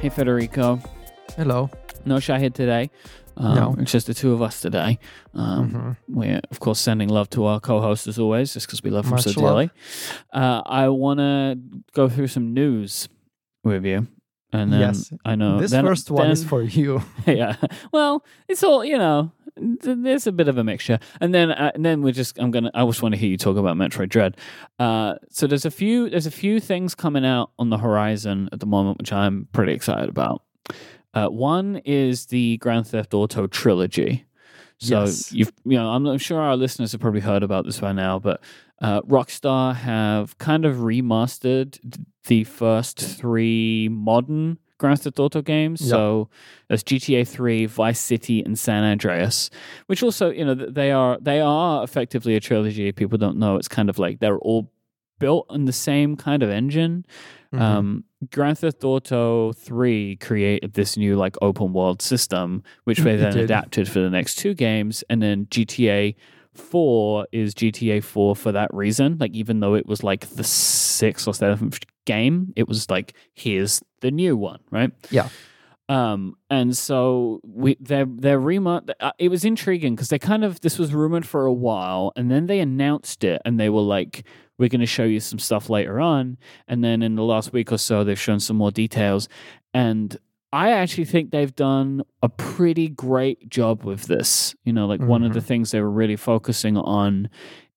Hey, Federico. Hello. No Shahid today. Um, No. It's just the two of us today. Um, Mhm. We're, of course, sending love to our co host as always, just because we love him Much so dearly. Uh, I want to go through some news with you. And then Yes. I know this then- first one is for you. yeah. Well, it's all you know. Th- There's a bit of a mixture, and then uh, and then we're just. I'm gonna. I just want to hear you talk about Metroid Dread. Uh, so there's a few. There's a few things coming out on the horizon at the moment, which I'm pretty excited about. Uh, one is the Grand Theft Auto trilogy. So Yes. you've, you know, I'm, I'm sure our listeners have probably heard about this by now, but uh, Rockstar have kind of remastered the first three modern Grand Theft Auto games. Yep. So there's GTA 3, Vice City, and San Andreas, which also, you know, they are they are effectively a trilogy. People don't know, it's kind of like they're all built on the same kind of engine. Mhm. Um, Grand Theft Auto 3 created this new like open world system, which they then adapted for the next two games. And then GTA 4 is GTA 4 for that reason. Like, even though it was like the sixth or seventh game, it was like, here's the new one, right? Yeah. Um, and so we their their remo uh, it was intriguing because they kind of this was rumored for a while and then they announced it and they were like we're going to show you some stuff later on and then in the last week or so they've shown some more details and I actually think they've done a pretty great job with this. You know, like one of the things they were really focusing on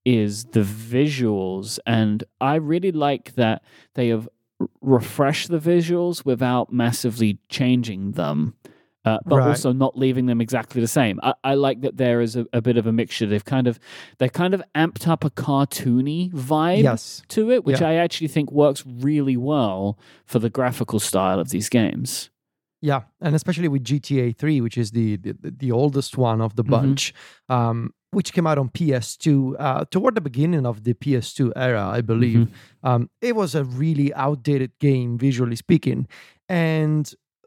is the visuals and I really like that they have refreshed the visuals without massively changing them. Uh, but Right. also not leaving them exactly the same. I, I like that there is a, a bit of a mixture. They've kind of they've kind of amped up a cartoony vibe yes. to it, which Yeah. I actually think works really well for the graphical style of these games. Yeah, and especially with GTA 3, which is the the, the oldest one of the Mhm. bunch, um, which came out on PS2 uh, toward the beginning of the PS2 era, I believe. Um, it was a really outdated game, visually speaking, and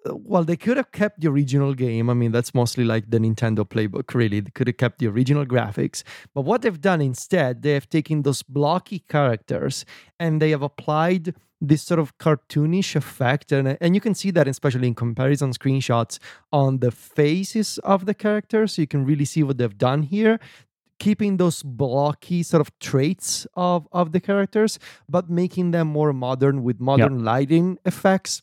uh, well, they could have kept the original game. I mean, that's mostly like the Nintendo playbook, really. They could have kept the original graphics. But what they've done instead, they have taken those blocky characters and they have applied this sort of cartoonish effect. And, and you can see that, especially in comparison screenshots on the faces of the characters. So you can really see what they've done here keeping those blocky sort of traits of of the characters but making them more modern with modern lighting effects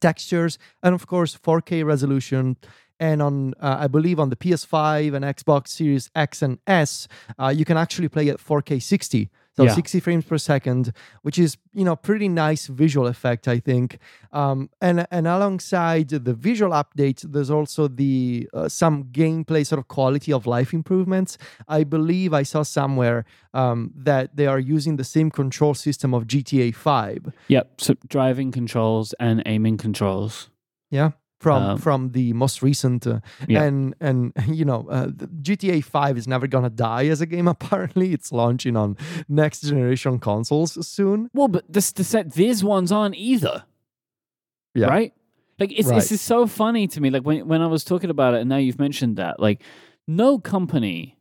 textures and of course 4k resolution and on uh, i believe on the ps5 and xbox series x and s uh, you can actually play at 4k 60 so Yeah. 60 frames per second which is you know pretty nice visual effect i think um, and and alongside the visual updates there's also the uh, some gameplay sort of quality of life improvements i believe i saw somewhere um, that they are using the same control system of gta 5 Yep. So driving controls and aiming controls. yeah from Um, from the most recent uh, Yeah. and and you know uh, GTA 5 is never gonna die as a game apparently it's launching on next generation consoles soon Well, but this the set these ones aren't either. Yeah. Right? Like it's Right. it's so funny to me. Like when when I was talking about it and now you've mentioned that, like no company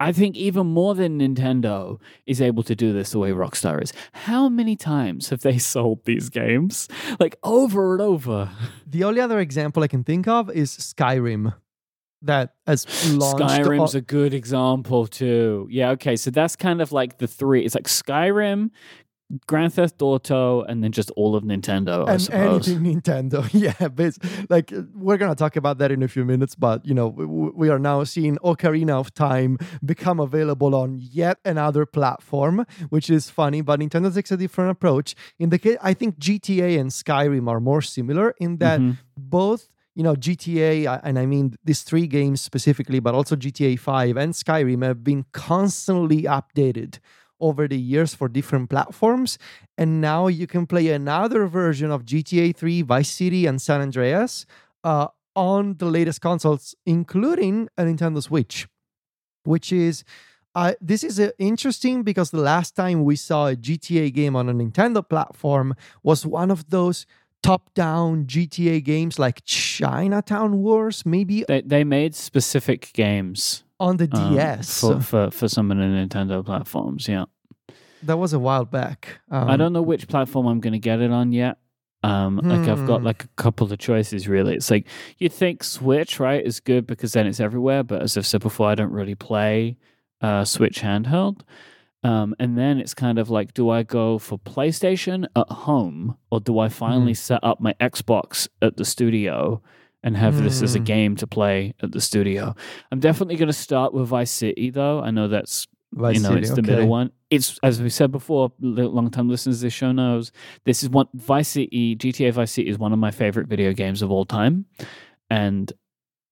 I think even more than Nintendo is able to do this the way Rockstar is. How many times have they sold these games? Like over and over. the only other example I can think of is Skyrim that has launched Skyrim's o- a good example too. Yeah, okay. So that's kind of like the three. It's like Skyrim, Grand Theft Auto, and then just all of Nintendo, I and suppose. anything Nintendo. Yeah, but like we're gonna talk about that in a few minutes. But you know, we, we are now seeing Ocarina of Time become available on yet another platform, which is funny. But Nintendo takes a different approach. In the case, I think GTA and Skyrim are more similar in that Mhm. both. You know, GTA, and I mean these three games specifically, but also GTA 5 and Skyrim have been constantly updated over the years for different platforms. And now you can play another version of GTA 3, Vice City, and San Andreas uh, on the latest consoles, including a Nintendo Switch, which is. Uh, this is uh, interesting because the last time we saw a GTA game on a Nintendo platform was one of those top-down GTA games like Chinatown Wars, maybe They they made specific games on the um, DS. for, for for some of the Nintendo platforms. Yeah, that was a while back. Um, I don't know which platform I'm going to get it on yet. Um, like I've got Hmm. like a couple of choices really. It's like you think Switch, right, is good because then it's everywhere, but as I've said before, I don't really play uh Switch handheld. Um, and then it's kind of like, do I go for PlayStation at home or do I finally set up my Xbox at the studio and have this as a Hmm. game to play at the studio? I'm definitely going to start with Vice City though. I know that's Vice you know City, it's the okay. middle one it's as we said before long time listeners to this show knows this is one vice city gta vice city is one of my favorite video games of all time and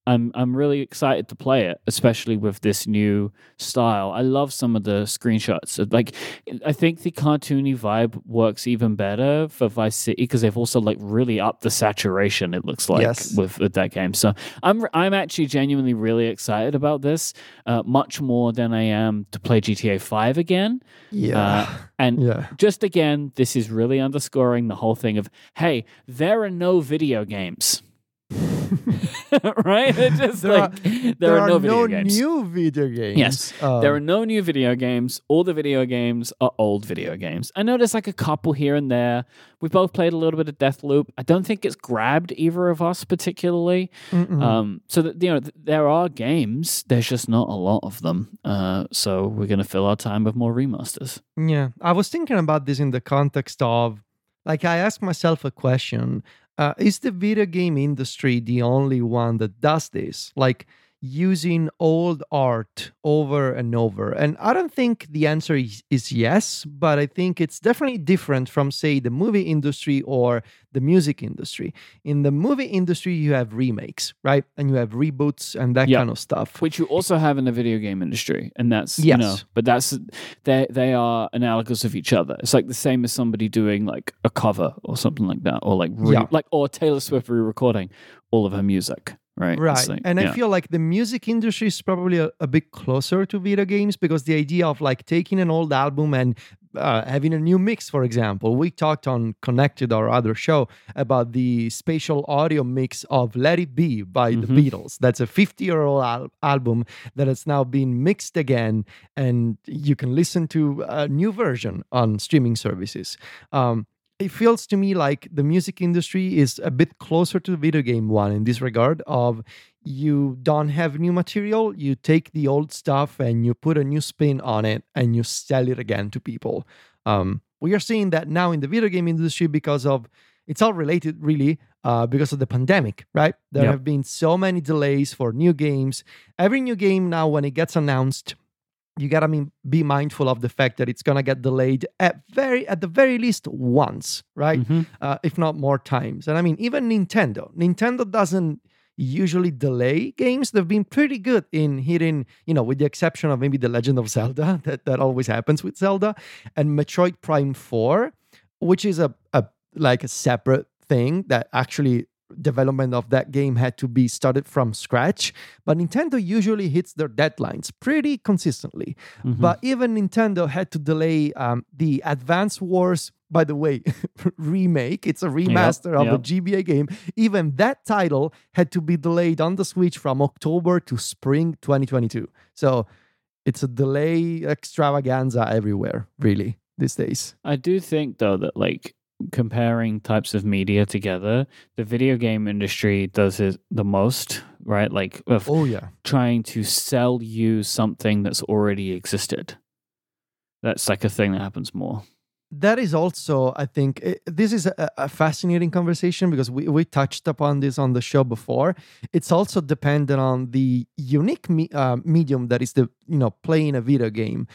i'm i'm really excited to play it especially with this new style i love some of the screenshots like i think the cartoony vibe works even better for vice city because they've also like really upped the saturation it looks like Yes. with, with that game so i'm i'm actually genuinely really excited about this uh, much more than I am to play GTA 5 again. Yeah. Uh, and yeah. just again, this is really underscoring the whole thing of hey, there are no video games. right? It's just There like there, are, no video games. new video games. Yes. Um, there are no new video games. All the video games are old video games. I know there's like a couple here and there. We both played a little bit of Deathloop. I don't think it's grabbed either of us particularly. Um, so that you know, th- there are games. There's just not a lot of them. Uh, so we're gonna fill our time with more remasters. Yeah, I was thinking about this in the context of, like, I asked myself a question: uh, Is the video game industry the only one that does this? Like, using old art over and over? And I don't think the answer is, is yes, but I think it's definitely different from, say, the movie industry or the music industry. In the movie industry, you have remakes, right? And you have reboots and that Yeah. kind of stuff. Which you also have in the video game industry, and that's you know, Yes. but that's they they are analogous of each other. It's like the same as somebody doing like a cover or something like that, or like re- Yeah. like or Taylor Swift re-recording all of her music, right? Right. like- and I feel like the music industry is probably a, a bit closer to video games because the idea of like taking an old album and uh, having a new mix, for example. We talked on Connected, our other show, about the spatial audio mix of Let It Be by the Mhm. Beatles. That's a 50 year old al- album that has now been mixed again, and you can listen to a new version on streaming services. Um, it feels to me like the music industry is a bit closer to the video game one in this regard of you don't have new material you take the old stuff and you put a new spin on it and you sell it again to people. Um, we are seeing that now in the video game industry because of it's all related really uh, because of the pandemic right? There Yep. have been so many delays for new games. Every new game now when it gets announced you gotta mean, be mindful of the fact that it's gonna get delayed at very at the very least once right Mhm. uh, if not more times. And I mean, even Nintendo. Nintendo doesn't usually delay games. They've been pretty good in hitting, you know, with the exception of maybe The Legend of Zelda, that, that always happens with Zelda, and Metroid Prime 4, which is a, a like a separate thing that actually development of that game had to be started from scratch but nintendo usually hits their deadlines pretty consistently Mhm. but even Nintendo had to delay um, the Advance Wars, by the way, remake. It's a remaster of yep. a GBA game. Even that title had to be delayed on the Switch from October to spring 2022. So it's a delay extravaganza everywhere, really, these days. I do think though that like comparing types of media together, the video game industry does it the most, right? Like of Oh, yeah. trying to sell you something that's already existed. That's like a thing that happens more. that is also i think i- this is a, a fascinating conversation because we, we touched upon this on the show before it's also dependent on the unique me, uh, medium that is the you know playing a video game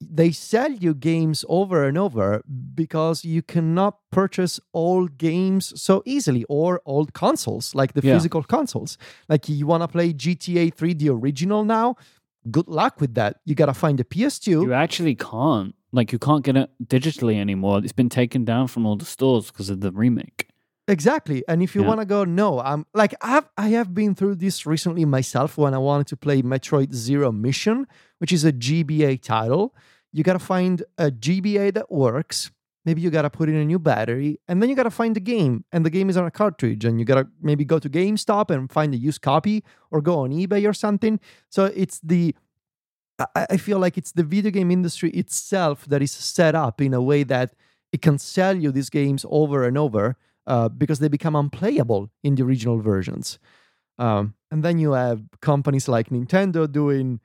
they sell you games over and over because you cannot purchase old games so easily or old consoles like the Yeah. physical consoles like you want to play gta 3 the original now good luck with that you got to find a ps2 You actually can't. Like you can't get it digitally anymore. It's been taken down from all the stores because of the remake. Exactly. And if you Yeah. want to go, no, I'm like I have I have been through this recently myself when I wanted to play Metroid Zero Mission, which is a GBA title. You gotta find a GBA that works. Maybe you gotta put in a new battery, and then you gotta find the game. And the game is on a cartridge, and you gotta maybe go to GameStop and find a used copy or go on eBay or something. So it's the I, I feel like it's the video game industry itself that is set up in a way that it can sell you these games over and over uh, because they become unplayable in the original versions. Um, and then you have companies like Nintendo doing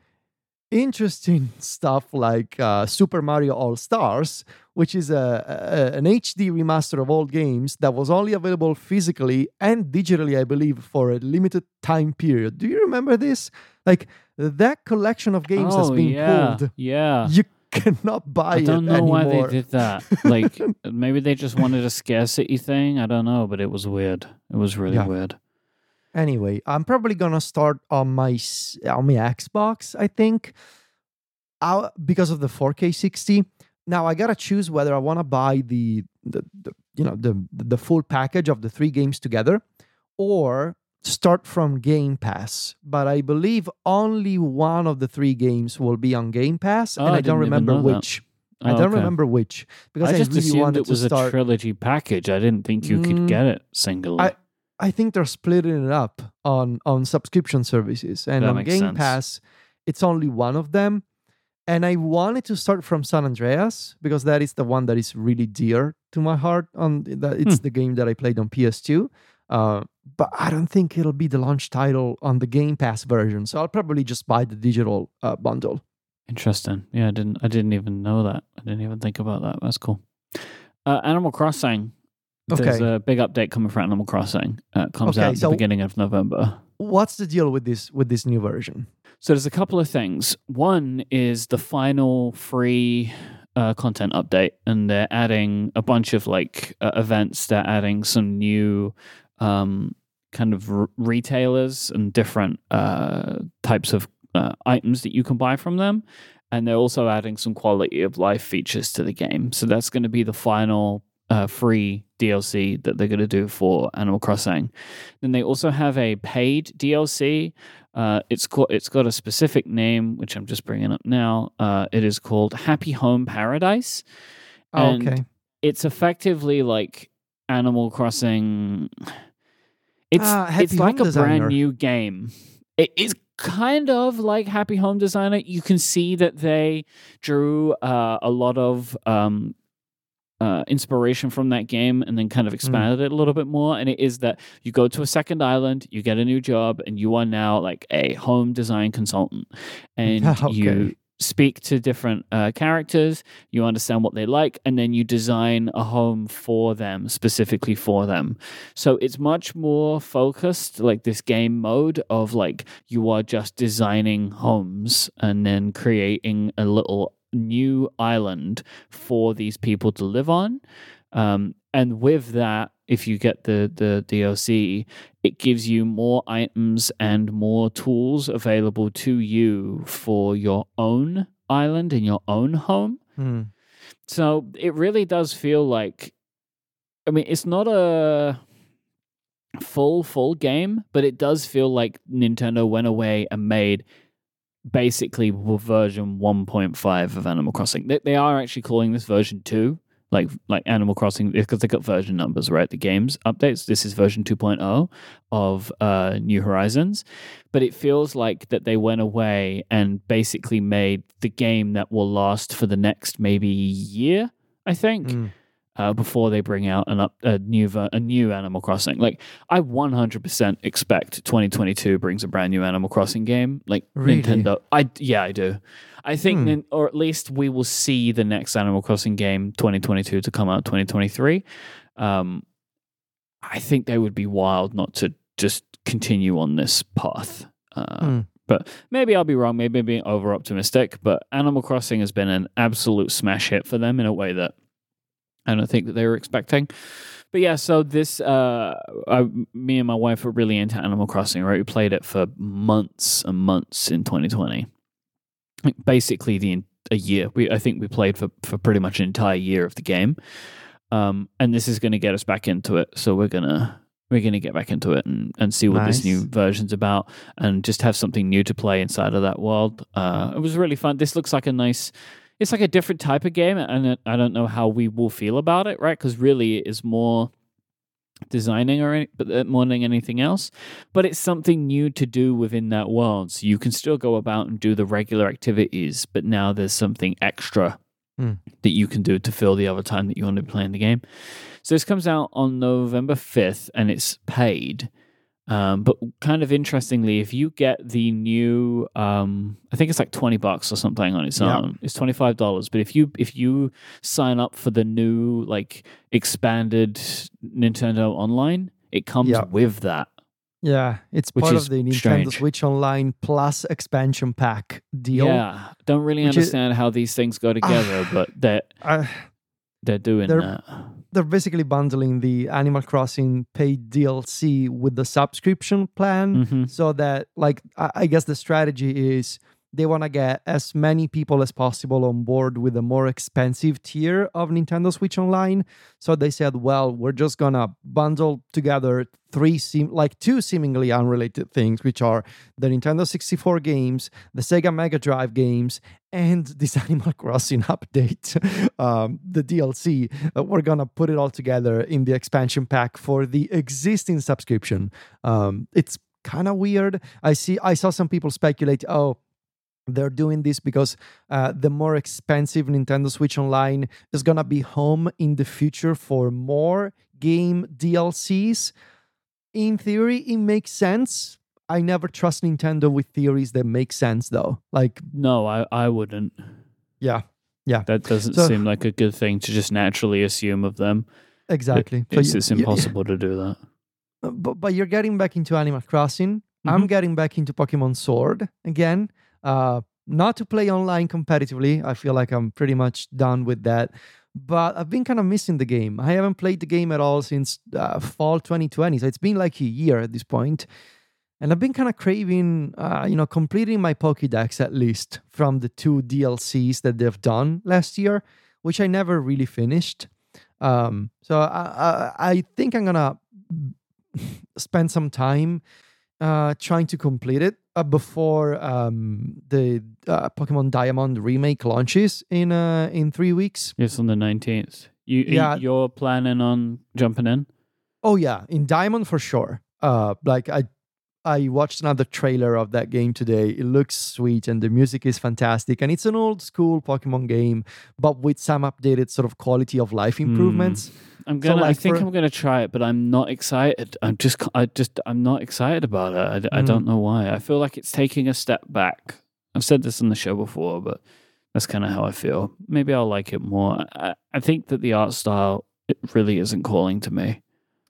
interesting stuff like uh, Super Mario All Stars, which is a, a, an HD remaster of old games that was only available physically and digitally, I believe, for a limited time period. Do you remember this? Like that collection of games oh, has been yeah, pulled. Yeah. You cannot buy I don't it know anymore. why they did that. Like maybe they just wanted a scarcity thing. I don't know, but it was weird. It was really Yeah. weird. Anyway, I'm probably gonna start on my on my Xbox. I think, uh, because of the 4K 60. Now I gotta choose whether I want to buy the, the the you know the the full package of the three games together, or start from Game Pass. But I believe only one of the three games will be on Game Pass, Oh, and I I, don't remember which. I Oh, don't okay. remember which because I I, just really assumed wanted it was to a trilogy package. I didn't think you Mm, could get it singly. I think they're splitting it up on on subscription services, and That on Game sense. Pass, it's only one of them. And I wanted to start from San Andreas because that is the one that is really dear to my heart. On that, it's Hmm. the game that I played on PS2. Uh, but I don't think it'll be the launch title on the Game Pass version, so I'll probably just buy the digital uh, bundle. Interesting. Yeah, I didn't. I didn't even know that. I didn't even think about that. That's cool. Uh, Animal Crossing. There's a big update coming for Animal Crossing. Uh, it comes Okay, out at so- the beginning of November. What's the deal with this with this new version? So there's a couple of things. One is the final free uh, content update, and they're adding a bunch of like uh, events. They're adding some new um, kind of r- retailers and different uh, types of uh, items that you can buy from them. And they're also adding some quality of life features to the game. So that's going to be the final uh, free DLC that they're going to do for Animal Crossing. Then they also have a paid DLC. Uh, it's called. It's got a specific name, which I'm just bringing up now. Uh, it is called Happy Home Paradise. Oh, And okay. It's effectively like Animal Crossing. It's Ah, it's like Home a brand new game. It is kind of like Happy Home Designer. You can see that they drew uh, a lot of um, uh, inspiration from that game and then kind of expanded it a little bit more. And it is that you go to a second island, you get a new job, and you are now like a home design consultant. And Okay. you speak to different uh, characters, you understand what they like, and then you design a home for them, specifically for them. So it's much more focused, like this game mode of like you are just designing homes and then creating a little new island for these people to live on. Um, and with that, if you get the the DLC, it gives you more items and more tools available to you for your own island and your own home. Hmm. So it really does feel like, I mean, it's not a full full game, but it does feel like Nintendo went away and made basically version 1.5 of Animal Crossing. They, they are actually calling this version 2, like like Animal Crossing because they got version numbers, right? The games updates. This is version 2.0 of uh, New Horizons, but it feels like that they went away and basically made the game that will last for the next maybe year. I think Hmm. Uh, before they bring out an up a new a new Animal Crossing. Like I 100% expect 2022 brings a brand new Animal Crossing game. Like Really? Nintendo, I yeah I do. I think, Hmm. or at least we will see the next Animal Crossing game 2022 to come out 2023. Um, I think they would be wild not to just continue on this path. Uh, Hmm. But maybe I'll be wrong. Maybe I'm being over optimistic. But Animal Crossing has been an absolute smash hit for them in a way that I don't think that they were expecting. But yeah, so this, uh, I, me and my wife were really into Animal Crossing, right? We played it for months and months in 2020. Like, Basically, the a year. We I think we played for for pretty much an entire year of the game. Um, and this is going to get us back into it. So we're gonna we're gonna get back into it and, and see what this new version's about, and just have something new to play inside of that world. Uh, it was really fun. This looks like a nice. It's like a different type of game, and I don't know how we will feel about it, right? Because really, it is more designing or any, but uh, more than anything else. But it's something new to do within that world, so you can still go about and do the regular activities, but now there's something extra Hmm. that you can do to fill the other time that you want to be playing the game. So this comes out on November 5th and it's paid. Um, but kind of interestingly, if you get the new, um, I think it's like twenty bucks or something on its own. It's twenty five dollars. But if you if you sign up for the new like expanded Nintendo Online, it comes Yeah. with that. Yeah, it's part of the Nintendo strange. Switch Online Plus expansion pack deal. Yeah, don't really Which is- understand how these things go together, but they're Uh, they're doing They're- that. they're basically bundling the Animal Crossing paid DLC with the subscription plan. hmm so that like I, I guess the strategy is they want to get as many people as possible on board with a more expensive tier of Nintendo Switch Online. So they said, well, we're just gonna bundle together three seem like two seemingly unrelated things, which are the Nintendo 64 games, the Sega Mega Drive games, and this Animal Crossing update, um, the DLC. Uh, we're gonna put it all together in the expansion pack for the existing subscription. Um, it's kind of weird. I see. I saw some people speculate. Oh, they're doing this because uh, the more expensive Nintendo Switch Online is gonna be home in the future for more game DLCs. In theory, it makes sense. I never trust Nintendo with theories that make sense, though. Like, No, I I wouldn't. yeah, Yeah. That doesn't So- seem like a good thing to just naturally assume of them. exactly. It- it's, you- it's you- impossible to do that. Uh, but, but you're getting back into Animal Crossing. I'm Mhm. getting back into Pokemon Sword again. Uh, not to play online competitively. I feel like I'm pretty much done with that. But I've been kind of missing the game. I haven't played the game at all since uh, fall 2020. So it's been like a year at this point. And I've been kind of craving, uh, you know, completing my Pokédex at least from the two DLCs that they've done last year, which I never really finished. Um, so I, I, I think I'm gonna spend some time uh, trying to complete it uh, before um, the uh, Pokemon Diamond remake launches in uh, in three weeks. Yes, on the nineteenth. You Yeah. you're planning on jumping in? Oh yeah, in Diamond for sure. Uh, like I, I watched another trailer of that game today. It looks sweet and the music is fantastic. And it's an old school Pokemon game, but with some updated sort of quality of life improvements. I'm gonna. I like, think for- I'm gonna try it, but I'm not excited. I'm just. I just. I'm not excited about it. I, Mm. don't know why. I feel like it's taking a step back. I've said this on the show before, but that's kind of how I feel. Maybe I'll like it more. I, I think that the art style it really isn't calling to me.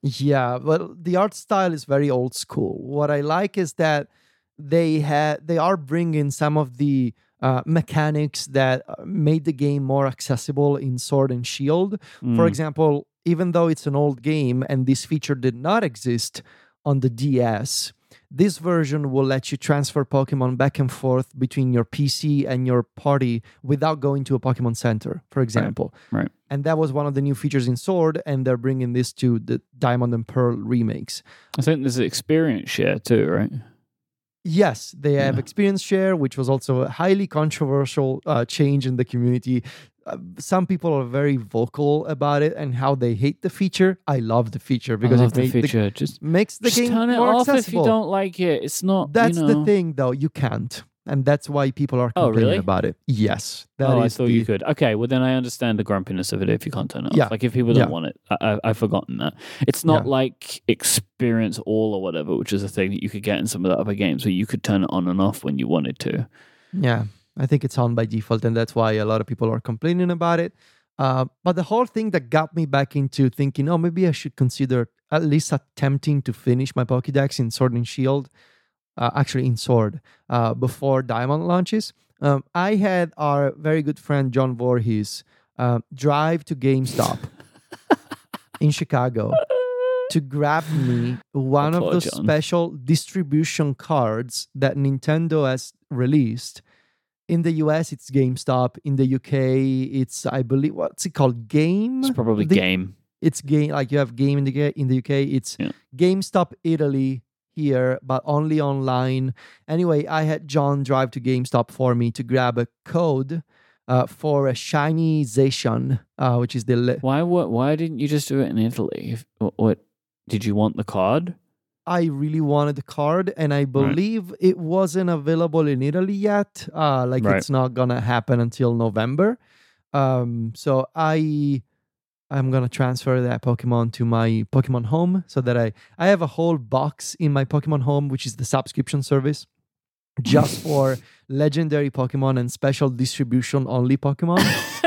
Yeah, well, the art style is very old school. What I like is that they had they are bringing some of the uh, mechanics that uh, made the game more accessible in Sword and Shield. For Mm. example, even though it's an old game and this feature did not exist on the DS, this version will let you transfer Pokemon back and forth between your PC and your party without going to a Pokemon Center, for example. right. And that was one of the new features in Sword, and they're bringing this to the Diamond and Pearl remakes. I think there's experience share too, right? Yes, they have Yeah. experience share, which was also a highly controversial uh, change in the community. Uh, some people are very vocal about it and how they hate the feature. I love the feature because it the made the- feature. just makes the just game turn it more off accessible. if you don't like it. It's not. That's you the thing, though. You can't, and that's why people are Oh, complaining really? about it. Yes, that oh, I thought the- you could. Okay, well then I understand the grumpiness of it if you can't turn it off. Yeah, Like if people don't yeah. want it, I, I, I've forgotten that. It's not Yeah. like experience all or whatever, which is a thing that you could get in some of the other games where you could turn it on and off when you wanted to. Yeah, I think it's on by default, and that's why a lot of people are complaining about it. Uh, but the whole thing that got me back into thinking, oh, maybe I should consider at least attempting to finish my Pokédex in Sword and Shield, uh, actually in Sword, uh, before Diamond launches. Um, I had our very good friend John Voorhees uh, drive to GameStop in Chicago to grab me one of those John. special distribution cards that Nintendo has released. In the US, it's GameStop. In the UK, it's I believe what's it called? Game. It's probably The- game. It's game. Like you have game in the in the UK. It's Yeah. GameStop Italy here, but only online. Anyway, I had John drive to GameStop for me to grab a code uh, for a shiny Zacian, uh, which is the le- Why? What? Why didn't you just do it in Italy? If, what, what? Did you want the card? I really wanted the card, and I believe it wasn't available in Italy yet. Uh, like Right. it's not gonna happen until November. Um, so I I'm gonna transfer that Pokemon to my Pokemon Home so that I I have a whole box in my Pokemon Home, which is the subscription service, just for legendary Pokemon and special distribution only Pokemon.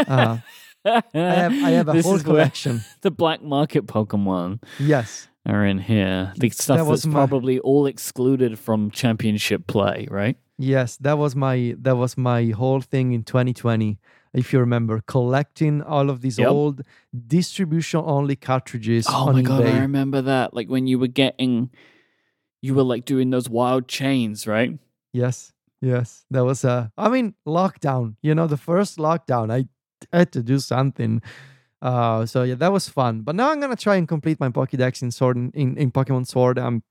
Uh, I have I have a This whole collection. the black market Pokemon Yes. Are in here. The stuff That was that's my- probably all excluded from championship play, right? Yes, that was my that was my whole thing in 2020. If you remember, collecting all of these Yep. old distribution only cartridges Oh on my god, I remember that. Like when you were getting, you were like doing those wild chains, right? Yes, yes, that was a. I mean, lockdown. You know, the first lockdown, I had to do something. Uh, so yeah, that was fun. But now I'm gonna try and complete my Pokédex in Sword in in Pokemon Sword. Um,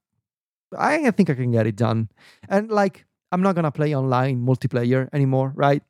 I think I can get it done. And like, I'm not gonna play online multiplayer anymore, right?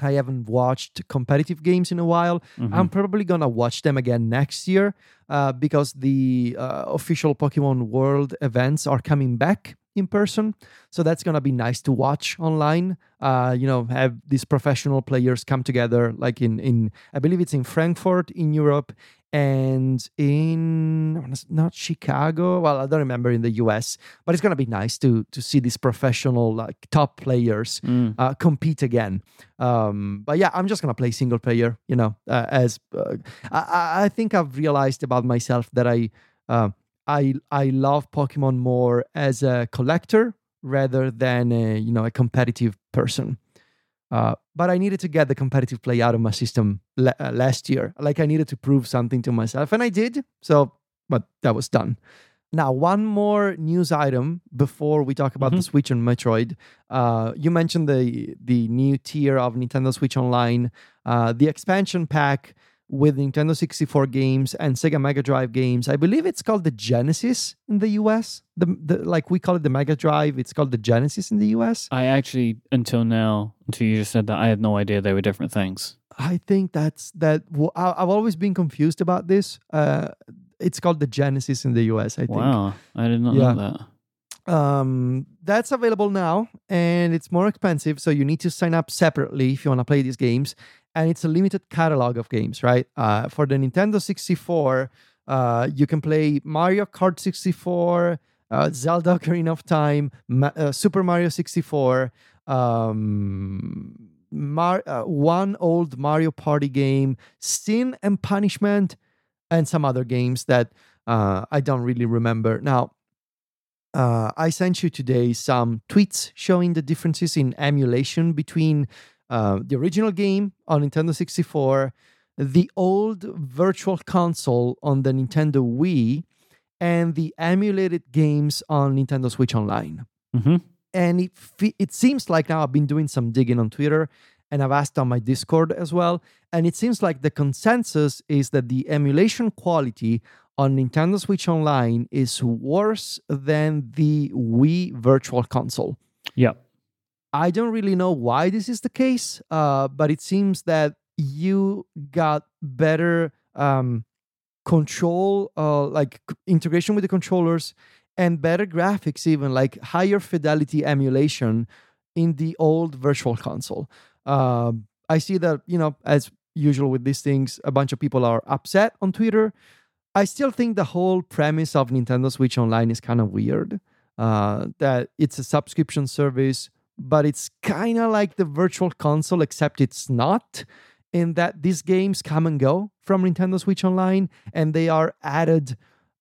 I haven't watched competitive games in a while. Mhm. I'm probably gonna watch them again next year uh, because the uh, official Pokemon World events are coming back in person. So that's gonna be nice to watch online. Uh, you know, have these professional players come together, like in in I believe it's in Frankfurt in Europe and in not Chicago. Well, I don't remember in the US, but it's gonna be nice to to see these professional like top players Mm. uh, compete again. Um, but yeah, I'm just gonna play single player. You know, uh, as uh, I, I- I think I've realized about myself that I uh, I I love Pokemon more as a collector rather than a, you know a competitive person. Uh, but I needed to get the competitive play out of my system uh, last year. Like I needed to prove something to myself, and I did. So, but that was done. Now, one more news item before we talk about the Switch and Metroid. Uh, you mentioned the the new tier of Nintendo Switch Online, uh, the expansion pack with Nintendo 64 games and Sega Mega Drive games. I believe it's called the Genesis in the US. The, the like we call it the Mega Drive. It's called the Genesis in the US. I actually, until now, until you just said that, I had no idea they were different things. I think that's that. Well, I, I've always been confused about this. Uh, it's called the Genesis in the US. I think. Wow, I did not Yeah. know that. um that's available now and it's more expensive so you need to sign up separately if you want to play these games and it's a limited catalog of games right? Uh for the nintendo 64 uh you can play mario kart 64 uh, zelda ocarina of time Ma- uh, super mario 64 um Mar- uh, one old mario party game sin and punishment and some other games that uh, i don't really remember. Now I sent you today some tweets showing the differences in emulation between uh, the original game on Nintendo 64, the old Virtual Console on the Nintendo Wii, and the emulated games on Nintendo Switch Online. hmm And it fe- it seems like now I've been doing some digging on Twitter, and I've asked on my Discord as well, and it seems like the consensus is that the emulation quality on Nintendo Switch Online is worse than the Wii Virtual Console. Yep. I don't really know why this is the case, uh, but it seems that you got better um, control, uh, like integration with the controllers, and better graphics, even like higher fidelity emulation in the old Virtual Console. Uh, I see that, you know, as usual with these things, a bunch of people are upset on Twitter. I still think the whole premise of Nintendo Switch Online is kind of weird. Uh, that it's a subscription service, but it's kind of like the Virtual Console, except it's not. In that these games come and go from Nintendo Switch Online, and they are added.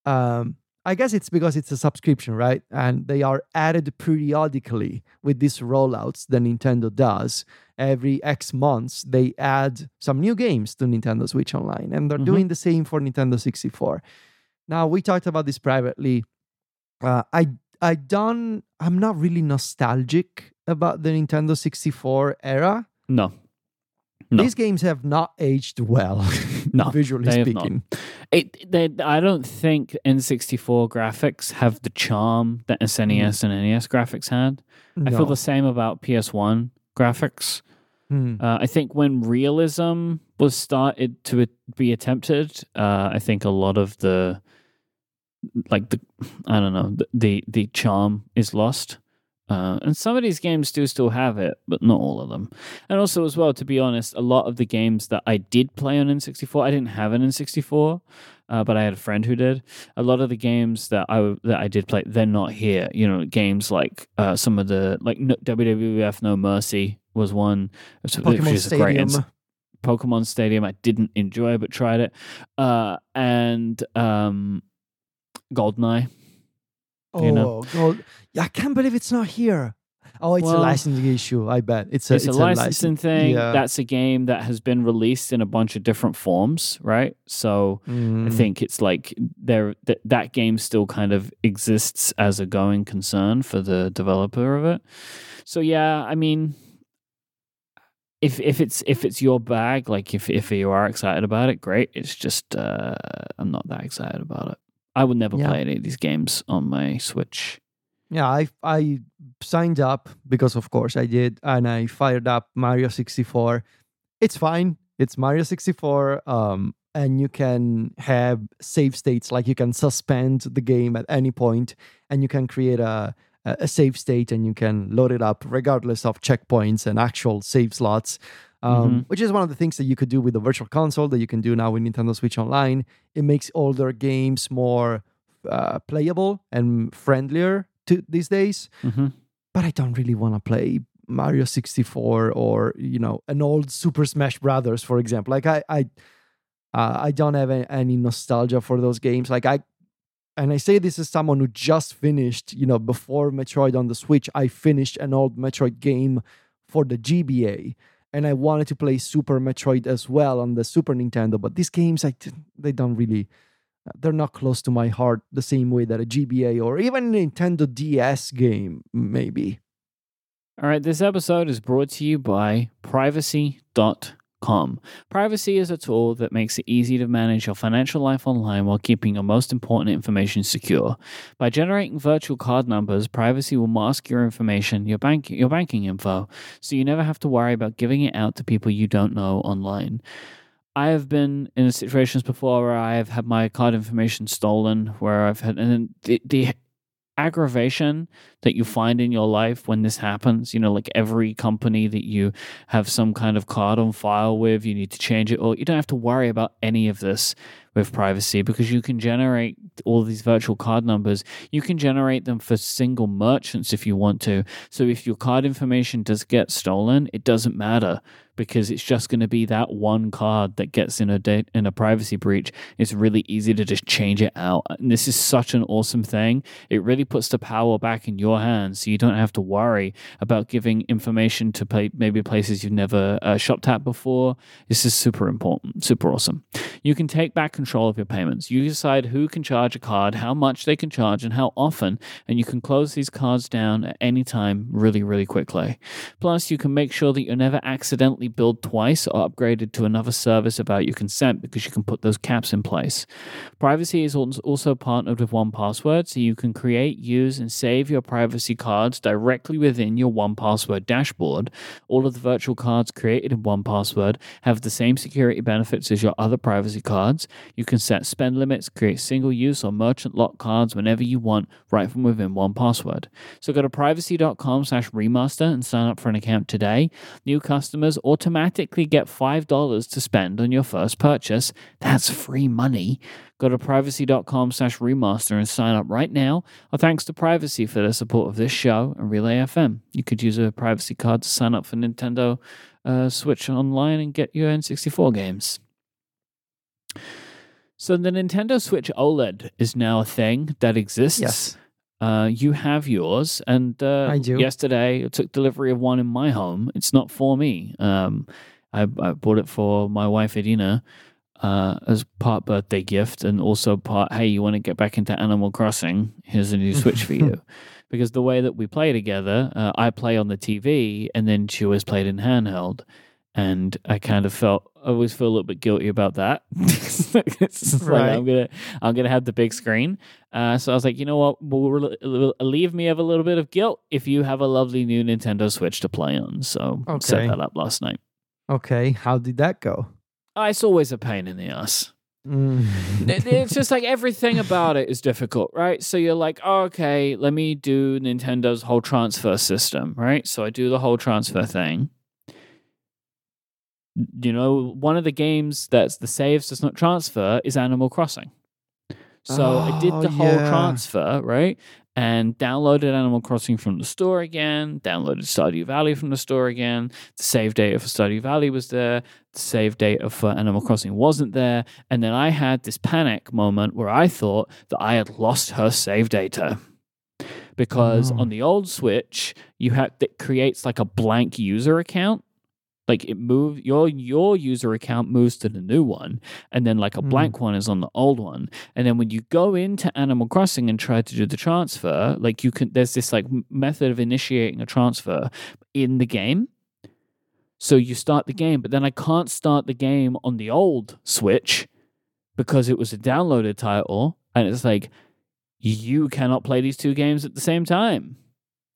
Um, I guess it's because it's a subscription, right? And they are added periodically with these rollouts that Nintendo does. Every X months, they add some new games to Nintendo Switch Online, and they're Mhm. doing the same for Nintendo 64. Now, we talked about this privately. Uh, I I don't. I'm not really nostalgic about the Nintendo 64 era. No. No. These games have not aged well, No, visually they have not. speaking. It, they, I don't think N64 graphics have the charm that SNES and NES graphics had. I feel the same about PS1 graphics. Hmm. Uh, I think when realism was started to be attempted, uh, I think a lot of the like the I don't know the the, the charm is lost. Uh, and some of these games do still have it, but not all of them. And also, as well, to be honest, a lot of the games that I did play on N64, I didn't have an N64, uh, but I had a friend who did. A lot of the games that I that I did play, they're not here. You know, games like uh, some of the like no, WWF No Mercy was one, which Pokemon is a great Stadium. ins- Pokemon Stadium. I didn't enjoy, but tried it. Uh, and um, Goldeneye. Oh, you know? gold. I can't believe it's not here. Oh, it's a licensing issue. I bet it's a it's, a licensing license- thing. Yeah. That's a game that has been released in a bunch of different forms, right? So I Mm. think it's like there that that game still kind of exists as a going concern for the developer of it. So yeah, I mean, if if it's if it's your bag, like if if you are excited about it, great. It's just uh, I'm not that excited about it. I would never Yeah. play any of these games on my Switch. Yeah, I I signed up because of course I did, and I fired up Mario 64. It's fine. It's Mario 64. Um, and you can have save states, like you can suspend the game at any point, and you can create a a a save state, and you can load it up regardless of checkpoints and actual save slots. Um, Which is one of the things that you could do with the Virtual Console that you can do now with Nintendo Switch Online. It makes older games more uh, playable and friendlier to these days hmm but I don't really want to play Mario 64 or you know an old Super Smash Brothers, for example. Like I I uh, I don't have any nostalgia for those games. Like I and I say this as someone who just finished, you know, before Metroid on the Switch, I finished an old Metroid game for the GBA. And I wanted to play Super Metroid as well on the Super Nintendo, but these games, I they don't really, they're not close to my heart the same way that a GBA or even a Nintendo DS game maybe. All right, this episode is brought to you by privacy.com. Privacy is a tool that makes it easy to manage your financial life online while keeping your most important information secure. By generating virtual card numbers, Privacy will mask your information, your bank your banking info, so you never have to worry about giving it out to people you don't know online. I have been in situations before where I have had my card information stolen, where I've had, and the, the aggravation that you find in your life when this happens, you know, like every company that you have some kind of card on file with, you need to change it, or you don't have to worry about any of this with privacy because you can generate all these virtual card numbers. You can generate them for single merchants if you want to. So if your card information does get stolen, it doesn't matter because it's just going to be that one card that gets in a date in a privacy breach. It's really easy to just change it out. And this is such an awesome thing. It really puts the power back in your hands so you don't have to worry about giving information to pay, maybe places you've never uh, shopped at before. This is super important, super awesome. You can take back control of your payments. You decide who can charge a card, how much they can charge, and how often, and you can close these cards down at any time really, really quickly. Plus, you can make sure that you're never accidentally billed twice or upgraded to another service without your consent because you can put those caps in place. Privacy is also partnered with 1Password, so you can create, use, and save your privacy cards directly within your 1Password dashboard. All of the virtual cards created in 1Password have the same security benefits as your other privacy cards. You can set spend limits, create single use or merchant lock cards whenever you want, right from within 1Password. So go to privacy.com slash remaster and sign up for an account today. New customers automatically get $5 to spend on your first purchase. That's free money. Go to privacy.com slash remaster and sign up right now. Our thanks to Privacy for their support of this show and Relay FM. You could use a privacy card to sign up for Nintendo uh, Switch Online and get your N64 games. So the Nintendo Switch OLED is now a thing that exists. Yes. Uh, you have yours, and uh, I do. yesterday I took delivery of one in my home. It's not for me. Um, I, I bought it for my wife Adina uh, as part birthday gift, and also part. Hey, you want to get back into Animal Crossing? Here's a new Switch for you. Because the way that we play together, uh, I play on the TV, and then she always played in handheld. And I kind of felt I always feel a little bit guilty about that. it's just like Right. I'm gonna I'm gonna have the big screen. Uh, so I was like, you know what, will will relieve me of a little bit of guilt if you have a lovely new Nintendo Switch to play on. So set that up last night. Okay, how did that go? Uh, it's always a pain in the ass. Mm. It- it's just like everything about it is difficult, right? So you're like, oh, okay, let me do Nintendo's whole transfer system, right? So I do the whole transfer thing. You know, one of the games that's the saves does not transfer is Animal Crossing. So I oh, did Oh, the whole yeah. transfer, right? And downloaded Animal Crossing from the store again, downloaded Stardew Valley from the store again. The save data for Stardew Valley was there, the save data for uh, Animal Crossing wasn't there. And then I had this panic moment where I thought that I had lost her save data. Because no. on oh. the old Switch, you had that creates like a blank user account. Like it moves your your user account moves to the new one, and then like a Hmm. blank one is on the old one. And then when you go into Animal Crossing and try to do the transfer, like you can, there's this like method of initiating a transfer in the game. So you start the game, but then I can't start the game on the old Switch because it was a downloaded title, and it's like you cannot play these two games at the same time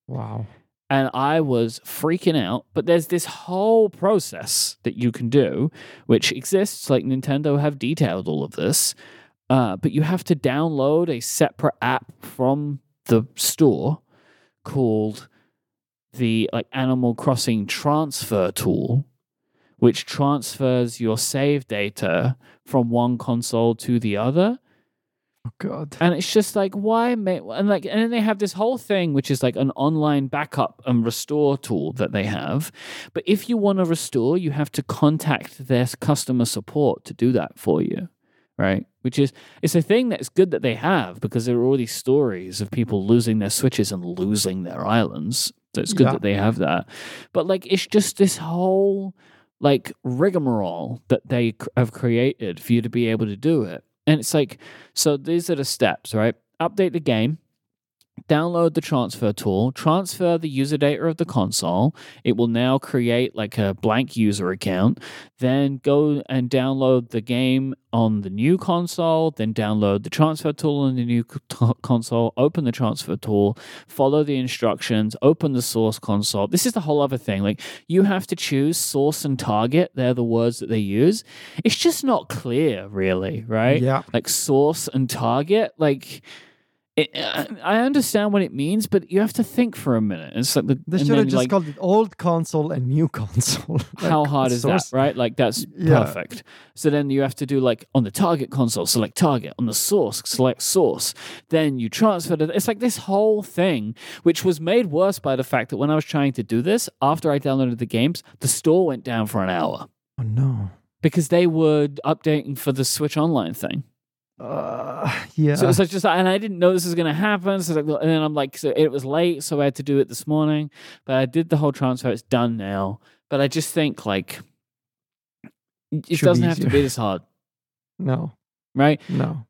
Wow. And I was freaking out. But there's this whole process that you can do, which exists. Like Nintendo have detailed all of this, uh, but you have to download a separate app from the store called the like Animal Crossing transfer tool, which transfers your save data from one console to the other Oh God. and it's just like why make and like and then they have this whole thing which is like an online backup and restore tool that they have. But if you want to restore you have to contact their customer support to do that for you right? Which is it's a thing that's good that they have because there are all these stories of people losing their switches and losing their islands. So it's good Yeah. that they have that. But like it's just this whole like rigmarole that they have created for you to be able to do it and it's like so these are the steps, right? Update the game, download the transfer tool, transfer the user data of the console. It will now create like a blank user account. Then go and download the game on the new console. Then download the transfer tool on the new t- console. Open the transfer tool, follow the instructions, open the source console. This is the whole other thing. Like you have to choose source and target. They're the words that they use. It's just not clear, really, right? Yeah. like source and target like it, uh, i understand what it means but you have to think for a minute it's like the, They should have just like, called it old console and new console. how Like, hard is that right like that's Yeah. perfect so then you have to do like on the target console select target on the source select source then you transfer it. it's like this whole thing which was made worse by the fact that when i was trying to do this after i downloaded the games the store went down for an hour Oh no. because they were updating for the switch online thing Uh, yeah. So it's like just, and I didn't know this was going to happen. So like, and then I'm like, so it was late, so I had to do it this morning. But I did the whole transfer. It's done now. But I just think like it Should doesn't have to be this hard, no. right? No.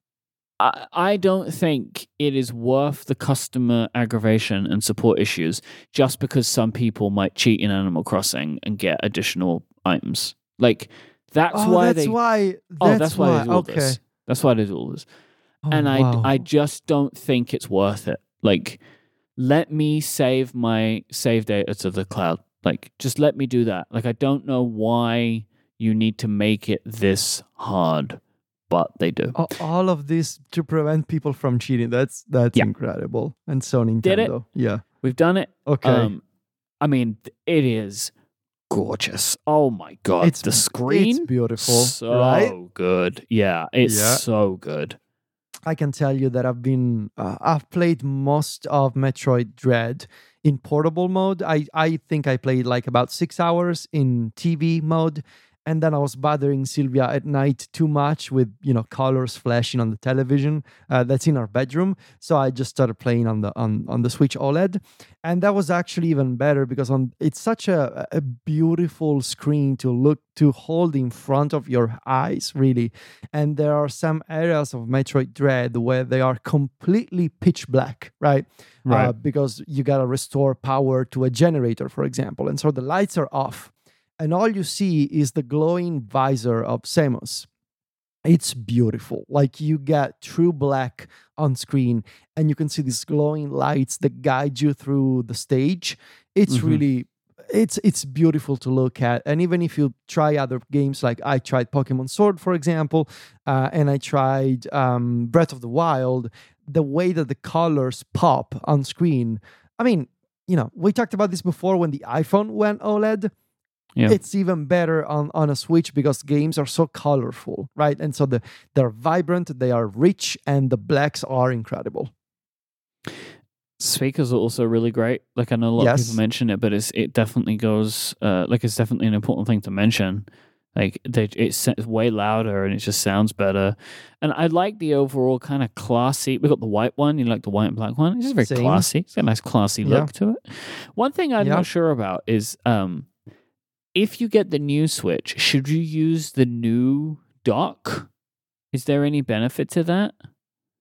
I, I don't think it is worth the customer aggravation and support issues just because some people might cheat in Animal Crossing and get additional items. Like that's oh, why that's they. why. That's oh, that's why, do okay. this. That's why they do all this. Oh, and I wow. I just don't think it's worth it. Like, let me save my save data to the cloud. Like, just let me do that. Like, I don't know why you need to make it this hard, but they do. All of this to prevent people from cheating. That's that's Yeah. incredible. And so Nintendo. Did it? Yeah. We've done it. Okay. Um, I mean, it is gorgeous. Oh my god, It's- the it's screen beautiful, so right? good. Yeah, it's Yeah. so good. I can tell you that I've been uh, I've played most of Metroid Dread in portable mode. I I think I played like about 6 hours in TV mode and then I was bothering Sylvia at night too much with, you know, colors flashing on the television uh, that's in our bedroom. So I just started playing on the on on the Switch OLED and that was actually even better because on it's such a a beautiful screen to look to hold in front of your eyes really. And there are some areas of Metroid Dread where they are completely pitch black, right? Uh, because you gotta restore power to a generator, for example, and so the lights are off, and all you see is the glowing visor of Samus. It's beautiful. Like you get true black on screen, and you can see these glowing lights that guide you through the stage. It's Mhm. really it's it's beautiful to look at and even if you try other games like i tried pokemon sword for example uh, and i tried um, breath of the wild the way that the colors pop on screen i mean you know we talked about this before when the iphone went oled Yeah. it's even better on, on a switch because games are so colorful right and so the they're vibrant they are rich and the blacks are incredible Speakers are also really great. Like I know a lot of people mention it, but it's it definitely goes. Uh, like it's definitely an important thing to mention. Like they, it's it's way louder and it just sounds better. And I like the overall kind of classy. We got the white one. You like the white and black one? It's just very Same. classy. It's got a nice classy Yeah. look to it. One thing I'm Yeah. not sure about is um, if you get the new Switch, should you use the new dock? Is there any benefit to that?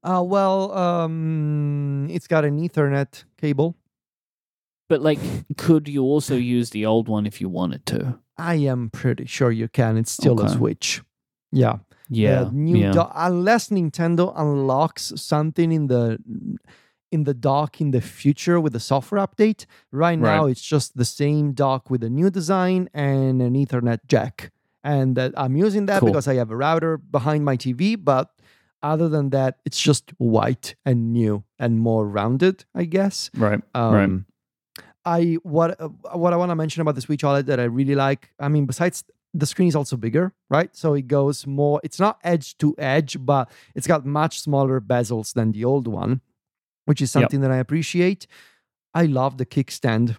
uh, well um, it's got an ethernet cable But like, could you also use the old one if you wanted to? I am pretty sure you can. It's still a Switch. Yeah. Yeah, new yeah. dock, unless Nintendo unlocks something in the in the dock in the future with a software update. Right now, Right. it's just the same dock with a new design and an Ethernet jack. And that I'm using that Cool. because I have a router behind my TV. But other than that, it's just white and new and more rounded, I guess. right. Um, Right. I what uh, what I want to mention about the Switch OLED that I really like. I mean, besides the screen is also bigger, right? So it goes more. It's not edge to edge, but it's got much smaller bezels than the old one, which is Yep. something that I appreciate. I love the kickstand,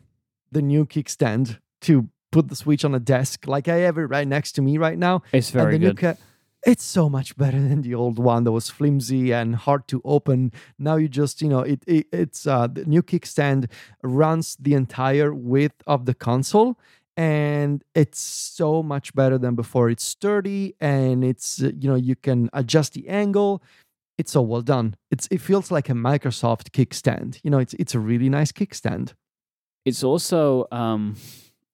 the new kickstand to put the Switch on a desk, like I have it right next to me right now. It's very the new good. ca- it's so much better than the old one that was flimsy and hard to open. Now you just, you know, it, it it's uh, the new kickstand runs the entire width of the console, and it's so much better than before. It's sturdy and it's you know you can adjust the angle. It's so well done. It's it feels like a Microsoft kickstand. You know, it's it's a really nice kickstand. it's also um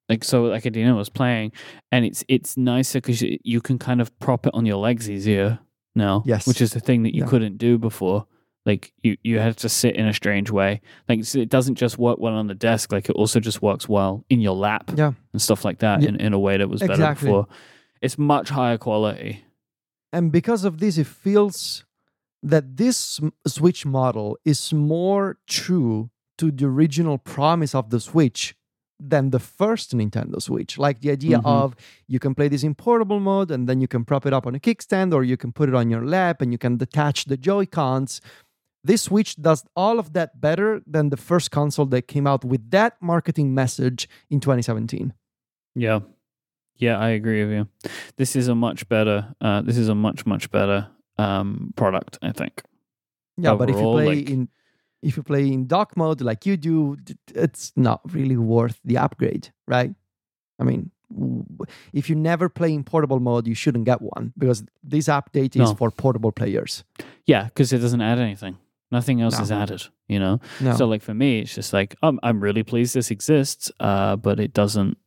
like so like Adina was playing and it's it's nicer because you, you can kind of prop it on your legs easier now Yes. which is the thing that you Yeah. couldn't do before like you you had to sit in a strange way like so it doesn't just work well on the desk like it also just works well in your lap Yeah. and stuff like that Yeah. in, in a way that was better Exactly. before it's much higher quality and because of this it feels that this switch model is more true to the original promise of the switch than the first nintendo switch. Like the idea Mhm. of you can play this in portable mode and then you can prop it up on a kickstand or you can put it on your lap and you can detach the joy cons this switch does all of that better than the first console that came out with that marketing message in 2017 yeah. Yeah i agree with you. This is a much better uh this is a much much better um product i think Yeah, but if you play like- in if you play in dock mode like you do, it's not really worth the upgrade, right? I mean, if you never play in portable mode, you shouldn't get one because this update is No. for portable players. Yeah, because it doesn't add anything. Nothing else No. is added, you know? No, So, like, for me, it's just like, um, I'm really pleased this exists, uh, but it doesn't,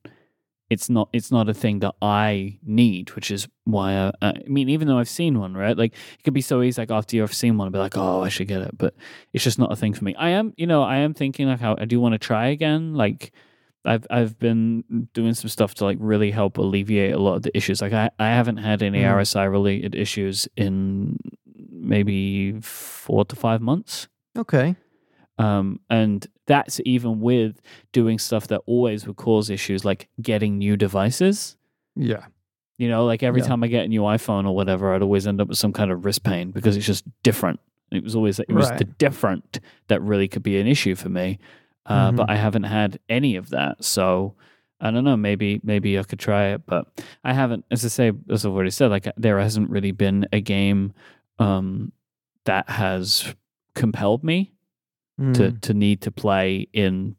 it's not, it's not a thing that I need, which is why I, I mean, even though I've seen one, right? Like, it could be so easy, like, after you've seen one, I'd be like, oh, I should get it, but it's just not a thing for me. I am, you know, I am thinking, like, how I do want to try again. Like, I've I've been doing some stuff to like really help alleviate a lot of the issues. Like I, I haven't had any Mm. RSI related issues in maybe four to five months. okay, Um, and that's even with doing stuff that always would cause issues, like getting new devices. yeah, You know, like every Yeah. time I get a new iPhone or whatever, I'd always end up with some kind of wrist pain because it's just different. It was always it was Right. the different that really could be an issue for me. Uh, But I haven't had any of that, so I don't know. Maybe maybe I could try it, but I haven't. As I say, as I've already said, like there hasn't really been a game um, that has compelled me Mm. to need to play in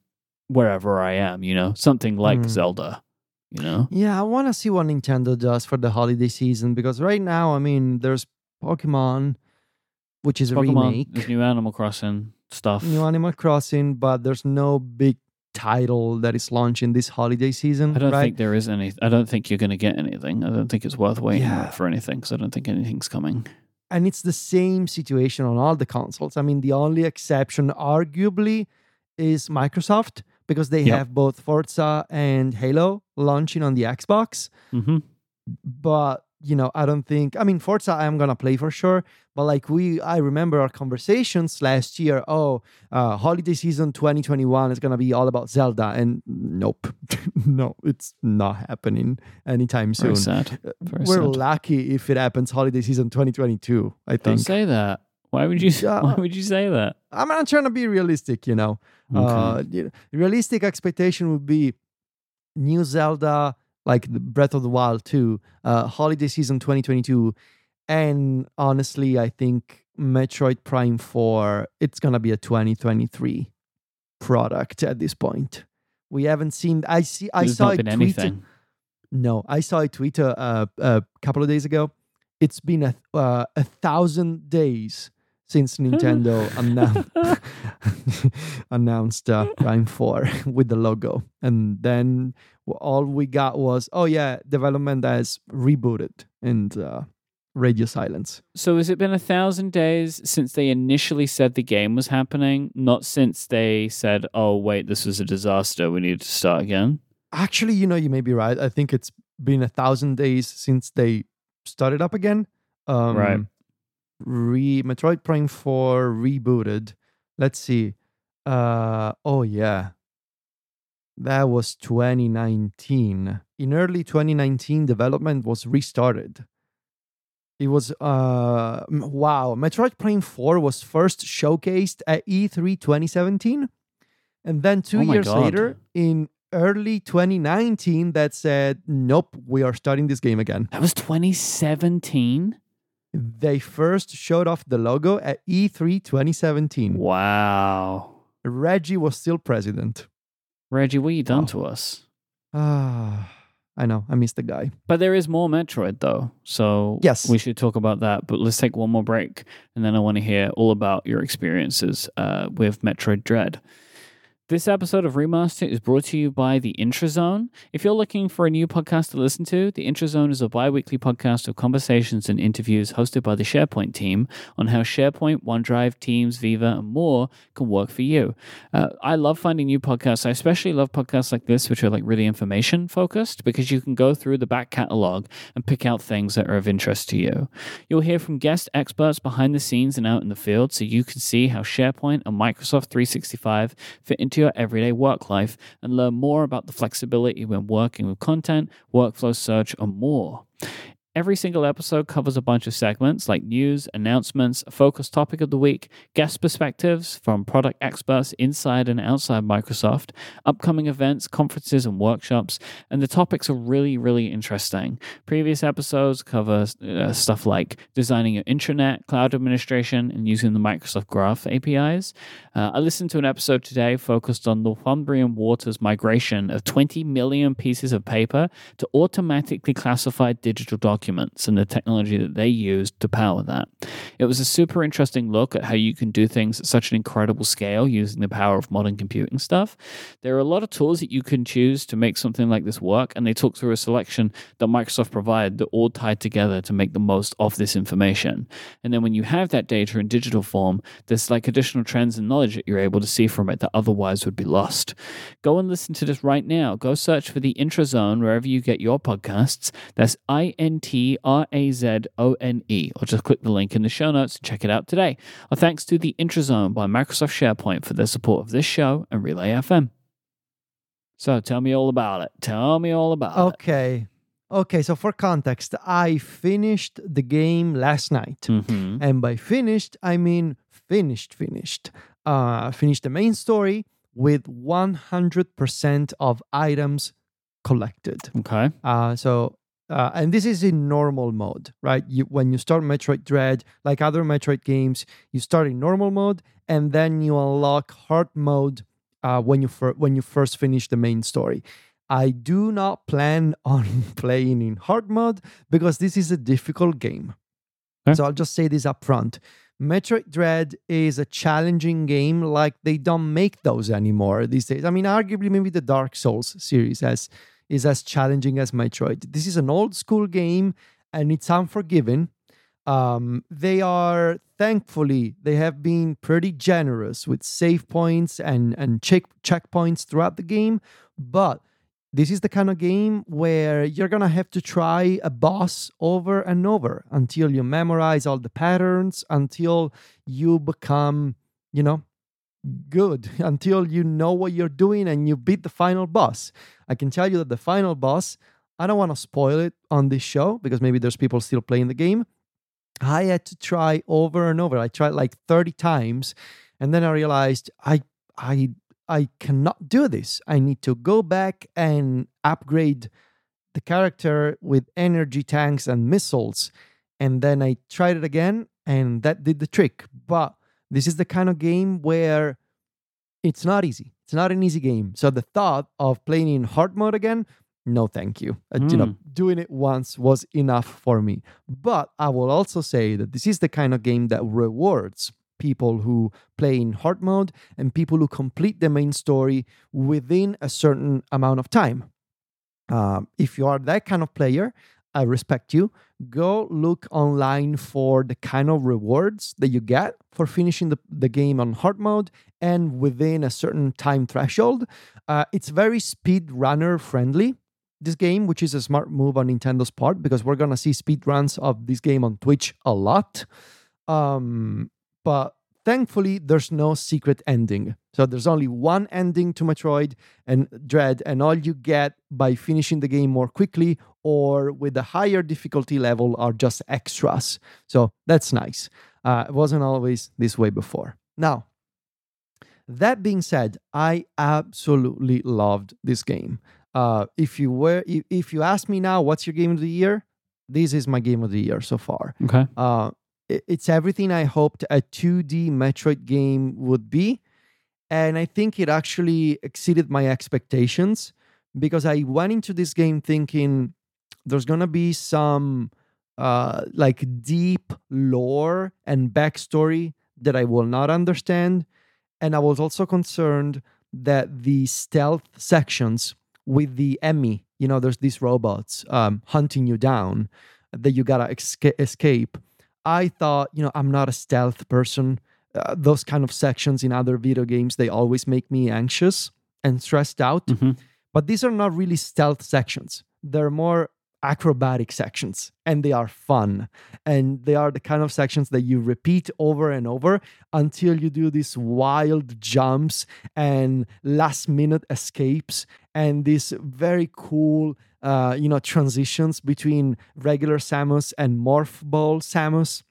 wherever I am. You know, something like Mm. Zelda. You know, yeah. I want to see what Nintendo does for the holiday season because right now, I mean, there's Pokemon, which is a Pokemon, remake. there's new Animal Crossing stuff. new Animal Crossing, but there's no big title that is launching this holiday season. I don't right? think there is any. I don't think you're going to get anything. I don't think it's worth waiting Yeah. for anything because I don't think anything's coming. And it's the same situation on all the consoles. I mean, the only exception, arguably, is Microsoft. because they Yep. have both Forza and Halo launching on the Xbox. hmm But you know, I don't think. I mean, Forza, I'm gonna play for sure. But like we, I remember our conversations last year. Oh, uh, holiday season 2021 is gonna be all about Zelda, and nope, no, it's not happening anytime soon. Very sad. Uh, Very We're sad. lucky if it happens holiday season 2022. I Don't think. say that. Why would you? Yeah. Why would you say that? I'm not trying to be realistic, you know. Okay. Uh, you know, realistic expectation would be new Zelda, like the Breath of the Wild 2, uh, holiday season 2022. And honestly, I think Metroid Prime 4, it's going to be a 2023 product at this point. We haven't seen, I see, I There's saw not it been anything. No, I saw a tweet uh, uh, a couple of days ago. It's been a, uh, a thousand days since Nintendo annou- announced uh, Prime 4 with the logo. And then all we got was, oh, yeah, development has rebooted and uh, radio silence. So has it been a thousand days since they initially said the game was happening? Not since they said, "Oh wait, this was a disaster. We need to start again." Actually, you know, you may be right. I think it's been a thousand days since they started up again. Um, Right. Re Metroid Prime 4 rebooted. Let's see. Uh oh yeah. That was 2019. In early 2019, development was restarted. It was uh wow. Metroid Prime 4 was first showcased at E E3 2017. And then two Oh years God. later, in early 2019, that said, nope, we are starting this game again. That was 2017. They first showed off the logo at E E3 2017. Wow, Reggie was still president. Reggie, what you done Wow. to us? Ah, I know. I miss the guy. But there is more Metroid though, so Yes. we should talk about that. But let's take one more break, and then I want to hear all about your experiences uh, with Metroid Dread. This episode of Remaster is brought to you by the Intrazone. If you're looking for a new podcast to listen to, the Intrazone is a bi weekly podcast of conversations and interviews hosted by the SharePoint team on how SharePoint, OneDrive, Teams, Viva, and more can work for you. Uh, I love finding new podcasts. I especially love podcasts like this, which are like really information focused, because you can go through the back catalog and pick out things that are of interest to you. You'll hear from guest experts behind the scenes and out in the field so you can see how SharePoint and Microsoft 365 fit into your everyday work life and learn more about the flexibility when working with content, workflow search, and more. Every single episode covers a bunch of segments like news, announcements, a focused topic of the week, guest perspectives from product experts inside and outside Microsoft, upcoming events, conferences, and workshops. And the topics are really, really interesting. Previous episodes cover uh, stuff like designing your intranet, cloud administration, and using the Microsoft Graph APIs. Uh, I listened to an episode today focused on Northumbrian Water's migration of 20 million pieces of paper to automatically classify digital documents and the technology that they used to power that. It was a super interesting look at how you can do things at such an incredible scale using the power of modern computing stuff. There are a lot of tools that you can choose to make something like this work, and they talk through a selection that Microsoft provided that all tied together to make the most of this information. And then when you have that data in digital form, there's like additional trends and knowledge that you're able to see from it that otherwise would be lost. Go and listen to this right now. Go search for the Intrazone wherever you get your podcasts. That's I N T R A Z O N E, or just click the link in the show notes and check it out today. Our thanks to the Intrazone by Microsoft SharePoint for their support of this show and Relay FM. So tell me all about it. Tell me all about it. Okay. Okay. So, for context, I finished the game last night. Mm-hmm. And by finished, I mean finished, finished. Uh, finished the main story with 100% of items collected. Okay. Uh, so, uh, and this is in normal mode, right? You, when you start Metroid Dread, like other Metroid games, you start in normal mode and then you unlock hard mode uh, when you fir- when you first finish the main story. I do not plan on playing in hard mode because this is a difficult game. Okay. So I'll just say this up front. Metroid Dread is a challenging game like they don't make those anymore these days. I mean, arguably, maybe the Dark Souls series has is as challenging as Metroid. This is an old school game and it's unforgiving. Um, they are thankfully they have been pretty generous with save points and and check checkpoints throughout the game, but this is the kind of game where you're gonna have to try a boss over and over until you memorize all the patterns, until you become, you know, good, until you know what you're doing and you beat the final boss. I can tell you that the final boss, I don't want to spoil it on this show because maybe there's people still playing the game. I had to try over and over. I tried like 30 times and then I realized I I I cannot do this. I need to go back and upgrade the character with energy tanks and missiles. And then I tried it again, and that did the trick. But this is the kind of game where it's not easy. It's not an easy game. So the thought of playing in hard mode again, no, thank you. Uh, you know, doing it once was enough for me. But I will also say that this is the kind of game that rewards people who play in hard mode and people who complete the main story within a certain amount of time. Um, if you are that kind of player, I respect you. Go look online for the kind of rewards that you get for finishing the, the game on hard mode and within a certain time threshold. Uh, it's very speed runner friendly, this game, which is a smart move on Nintendo's part because we're to see speed runs of this game on Twitch a lot. Um, but thankfully, there's no secret ending. So there's only one ending to Metroid and Dread, and all you get by finishing the game more quickly or with a higher difficulty level are just extras. So that's nice. Uh, it wasn't always this way before. Now, that being said, I absolutely loved this game. Uh, if you were, if, if you ask me now, what's your game of the year? This is my game of the year so far. Okay. Uh, it's everything I hoped a 2D Metroid game would be. And I think it actually exceeded my expectations because I went into this game thinking there's going to be some uh, like deep lore and backstory that I will not understand. And I was also concerned that the stealth sections with the EMMI, you know, there's these robots um, hunting you down that you gotta escape I thought, you know, I'm not a stealth person. Uh, those kind of sections in other video games, they always make me anxious and stressed out. Mm-hmm. But these are not really stealth sections. They're more acrobatic sections and they are fun. And they are the kind of sections that you repeat over and over until you do these wild jumps and last minute escapes and these very cool uh, you know, transitions between regular Samus and Morph Ball Samus.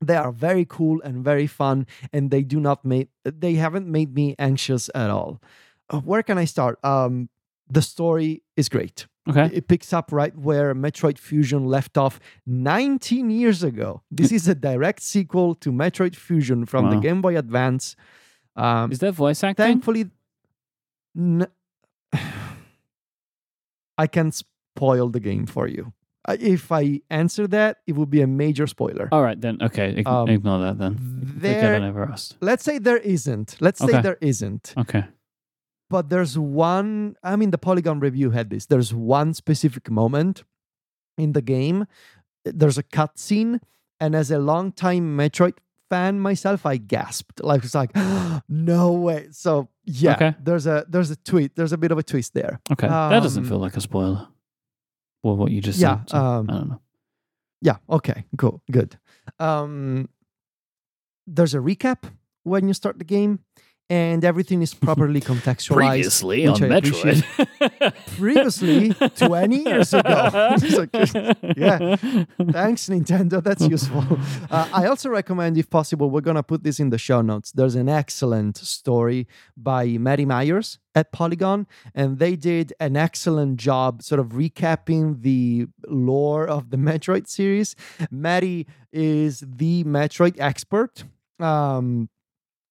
They are very cool and very fun, and they do not make they haven't made me anxious at all. Uh, where can I start? Um, the story is great. Okay. It picks up right where Metroid Fusion left off 19 years ago. This is a direct sequel to Metroid Fusion from wow. the Game Boy Advance. Um, is that voice acting? Thankfully, n- I can spoil the game for you. If I answer that, it would be a major spoiler. All right, then. Okay, um, ignore that then. There, I never asked. Let's say there isn't. Let's okay. say there isn't. Okay. But there's one. I mean, the Polygon review had this. There's one specific moment in the game. There's a cutscene, and as a long-time Metroid fan myself, I gasped. Like it's like, no way. So yeah, okay. there's a there's a tweet. There's a bit of a twist there. Okay, um, that doesn't feel um, like a spoiler. Well, what you just yeah, said. So um, I don't know. Yeah. Okay. Cool. Good. Um, there's a recap when you start the game, and everything is properly contextualized. Previously on Metroid. Previously, 20 years ago. like, yeah, thanks, Nintendo. That's useful. Uh, I also recommend, if possible, we're going to put this in the show notes. There's an excellent story by Maddy Myers at Polygon, and they did an excellent job sort of recapping the lore of the Metroid series. Matti is the Metroid expert. Um,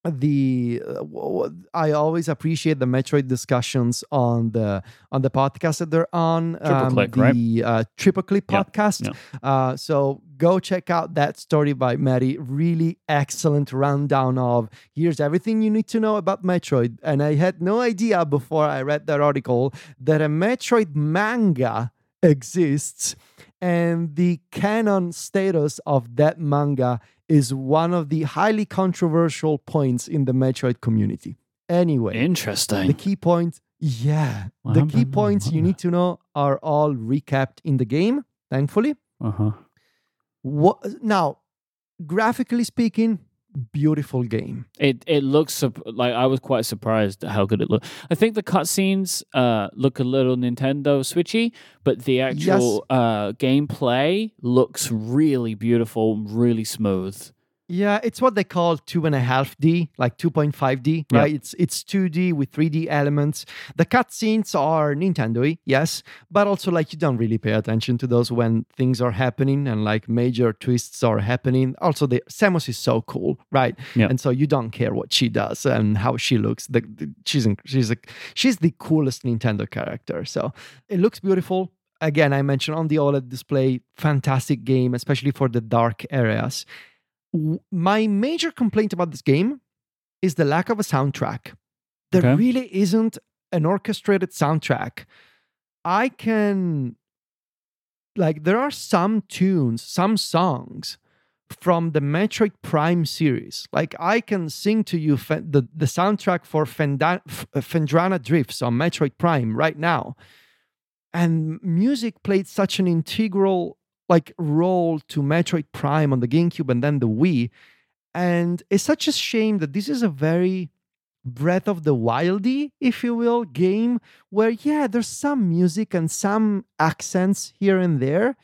the uh, I always appreciate the Metroid discussions on the on the podcast that they're on. Triple um, click, the right? uh, Triple Click podcast. Yeah, yeah. Uh, so go check out that story by Maddy. Really excellent rundown of here's everything you need to know about Metroid. And I had no idea before I read that article that a Metroid manga exists and the canon status of that manga is one of the highly controversial points in the Metroid community. Anyway, Interesting. the key points, yeah, What the key happened? points you need to know are all recapped in the game, thankfully. Uh-huh. What, now, graphically speaking, beautiful game. It it looks like I was quite surprised at how good it looked. I think the cutscenes uh, look a little Nintendo Switchy, but the actual uh, gameplay looks really beautiful, really smooth. Yeah, it's what they call two and a half D, like 2.5D, Yeah. right? It's it's 2D with 3D elements. The cutscenes are Nintendo-y, yes, but also like you don't really pay attention to those when things are happening and like major twists are happening. Also, the Samus is so cool, right? Yeah. And so you don't care what she does and how she looks. The, the- she's inc- she's a, she's the coolest Nintendo character. So it looks beautiful. Again, I mentioned on the OLED display, fantastic game, especially for the dark areas my major complaint about this game is the lack of a soundtrack. There Okay. really isn't an orchestrated soundtrack. I can, like, there are some tunes, some songs from the Metroid Prime series. Like, I can sing to you the, the soundtrack for Fenda- F- uh, Phendrana Drifts on Metroid Prime right now. And music played such an integral like role to Metroid Prime on the GameCube and then the Wii. And it's such a shame that this is a very Breath of the Wildy, if you will, game where yeah, there's some music and some accents here and there,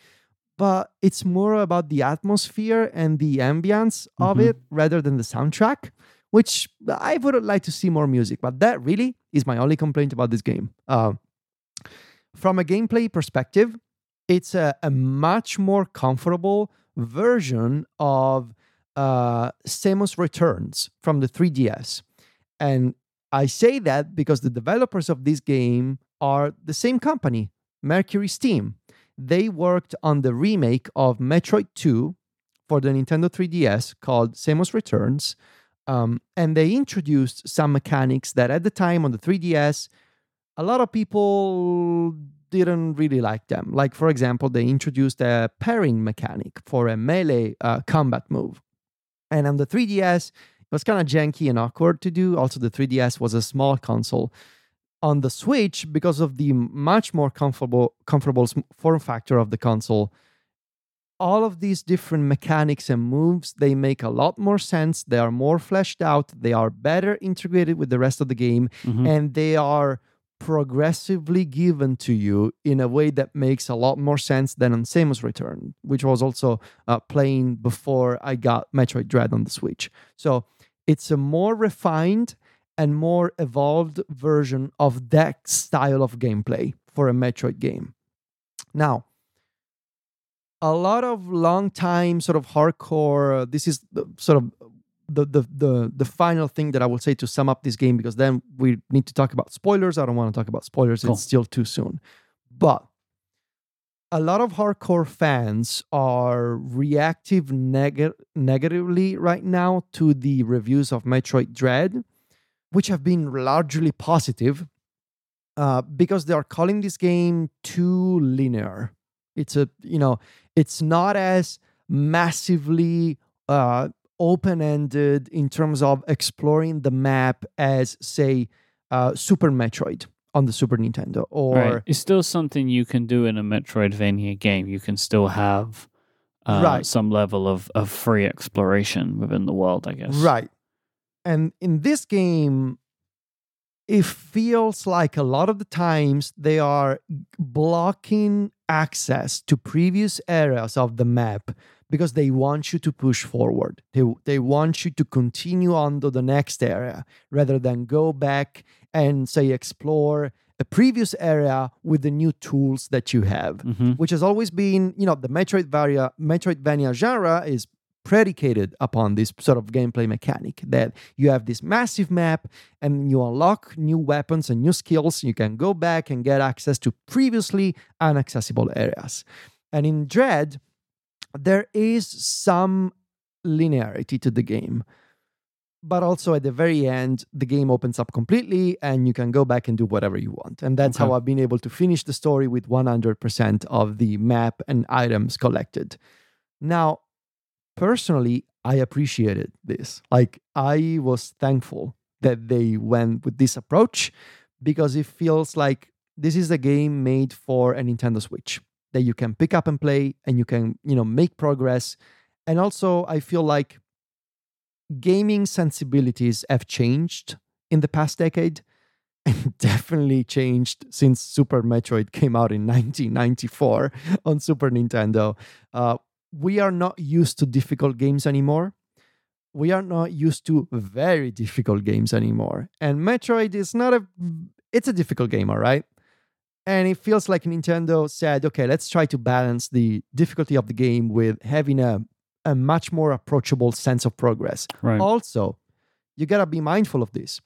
but it's more about the atmosphere and the ambience of Mhm. it rather than the soundtrack. Which I would like to see more music, but that really is my only complaint about this game. Uh, from a gameplay perspective, it's a, a much more comfortable version of uh, Samus Returns from the 3DS. And I say that because the developers of this game are the same company, MercurySteam. They worked on the remake of Metroid 2 for the Nintendo 3DS called Samus Returns. Um, and they introduced some mechanics that at the time on the 3DS, a lot of people didn't really like them. Like, for example, they introduced a parrying mechanic for a melee uh, combat move. And on the 3DS, it was kind of janky and awkward to do. Also, the 3DS was a small console. On the Switch, because of the much more comfortable, comfortable form factor of the console, all of these different mechanics and moves they make a lot more sense they are more fleshed out they are better integrated with the rest of the game Mhm. and they are progressively given to you in a way that makes a lot more sense than on Samus Return, which was also uh, playing before I got Metroid Dread on the Switch. So it's a more refined and more evolved version of that style of gameplay for a Metroid game. Now, a lot of long time sort of hardcore, this is sort of the, the the the final thing that I will say to sum up this game because then we need to talk about spoilers. I don't want to talk about spoilers; Cool. it's still too soon. But a lot of hardcore fans are reactive neg- negatively right now to the reviews of Metroid Dread, which have been largely positive, uh, because they are calling this game too linear. It's a you know it's not as massively uh, open ended in terms of exploring the map as, say, uh, Super Metroid on the Super Nintendo or. Right. It's still something you can do in a Metroidvania game. You can still have uh, Right. some level of, of free exploration within the world, I guess. Right. And in this game, it feels like a lot of the times they are blocking access to previous areas of the map because they want you to push forward. They, they want you to continue on to the next area rather than go back and, say, explore a previous area with the new tools that you have hmm which has always been, you know, the Metroidvania, Metroidvania genre is predicated upon this sort of gameplay mechanic that you have this massive map and you unlock new weapons and new skills. You can go back and get access to previously inaccessible areas. And in Dread, there is some linearity to the game. but also at the very end, the game opens up completely and you can go back and do whatever you want. And that's Okay. how I've been able to finish the story with 100% of the map and items collected. Now, personally, I appreciated this. Like, I was thankful that they went with this approach because it feels like this is a game made for a Nintendo Switch that you can pick up and play and you can, you know, make progress. And also, I feel like gaming sensibilities have changed in the past decade and definitely changed since Super Metroid came out in 1994 on Super Nintendo. Uh, we are not used to difficult games anymore. We are not used to very difficult games anymore. And Metroid is not a it's a difficult game, all right? And it feels like Nintendo said, okay, let's try to balance the difficulty of the game with having a, a much more approachable sense of progress. Right. Also, you gotta be mindful of this.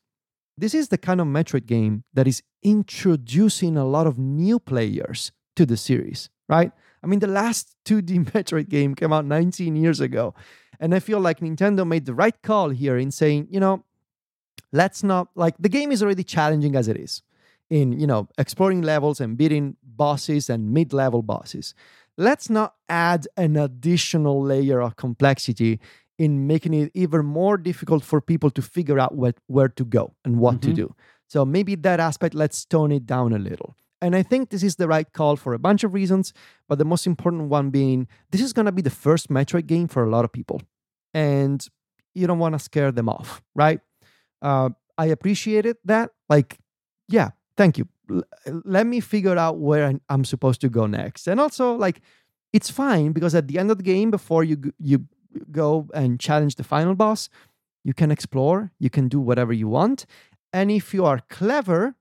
This is the kind of Metroid game that is introducing a lot of new players to the series, right? I mean, the last 2D Metroid game came out 19 years ago. And I feel like Nintendo made the right call here in saying, you know, let's not, like, the game is already challenging as it is in, you know, exploring levels and beating bosses and mid level bosses. Let's not add an additional layer of complexity in making it even more difficult for people to figure out what, where to go and what to Mhm. do. So maybe that aspect, let's tone it down a little. And I think this is the right call for a bunch of reasons, but the most important one being this is going to be the first Metroid game for a lot of people. And you don't want to scare them off, right? Uh, I appreciated that. Like, yeah, thank you. L- let me figure out where I'm- supposed to go next. And also, like, it's fine because at the end of the game, before you g- you go and challenge the final boss, you can explore, you can do whatever you want, and if you are clever,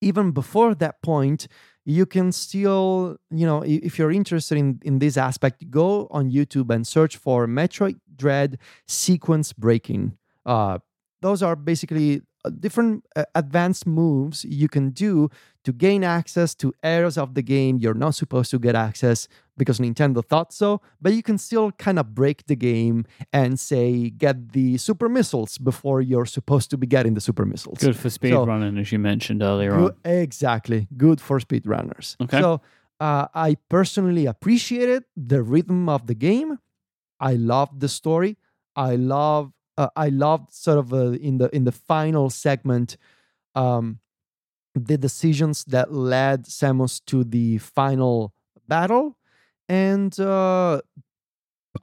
even before that point, you can still, you know, if you're interested in in this aspect, go on YouTube and search for Metroid Dread sequence breaking. Uh, those are basically different uh, advanced moves you can do to gain access to areas of the game you're not supposed to get access because Nintendo thought so, but you can still kind of break the game and say get the super missiles before you're supposed to be getting the super missiles. Good for speed So- running, as you mentioned earlier Good- on. exactly. Good for speedrunners. Okay. So uh, I personally appreciated the rhythm of the game. I loved the story. I love. Uh, I loved sort of uh, in the in the final segment, um, the decisions that led Samus to the final battle, and uh,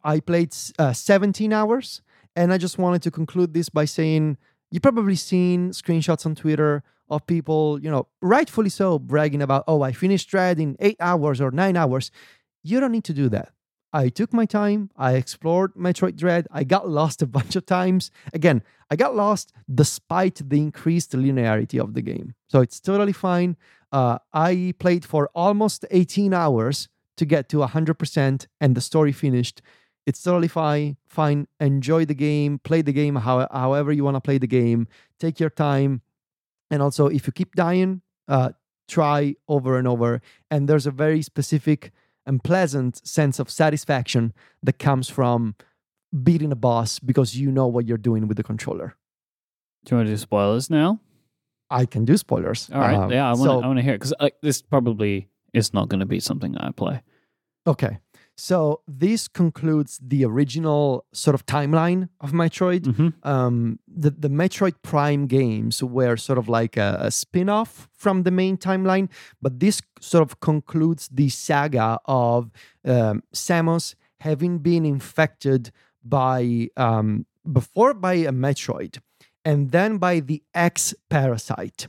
I played uh, 17 hours. And I just wanted to conclude this by saying you've probably seen screenshots on Twitter of people, you know, rightfully so, bragging about, oh, I finished Dread in eight hours or nine hours. You don't need to do that. I took my time. I explored Metroid Dread. I got lost a bunch of times. Again, I got lost despite the increased linearity of the game. So it's totally fine. Uh, I played for almost 18 hours to get to 100% and the story finished. It's totally fine. Fine. Enjoy the game. Play the game how, however you want to play the game. Take your time. And also, if you keep dying, uh, try over and over. And there's a very specific and pleasant sense of satisfaction that comes from beating a boss because you know what you're doing with the controller. Do you want to do spoilers now? I can do spoilers. All right. Um, yeah, I want to. so- I want to hear it because this probably is not going to be something I play. Okay. So this concludes the original sort of timeline of Metroid. Mm-hmm. Um, the, the Metroid Prime games were sort of like a, a spin off from the main timeline, but this sort of concludes the saga of um, Samus having been infected by, um, before by a Metroid, and then by the X parasite.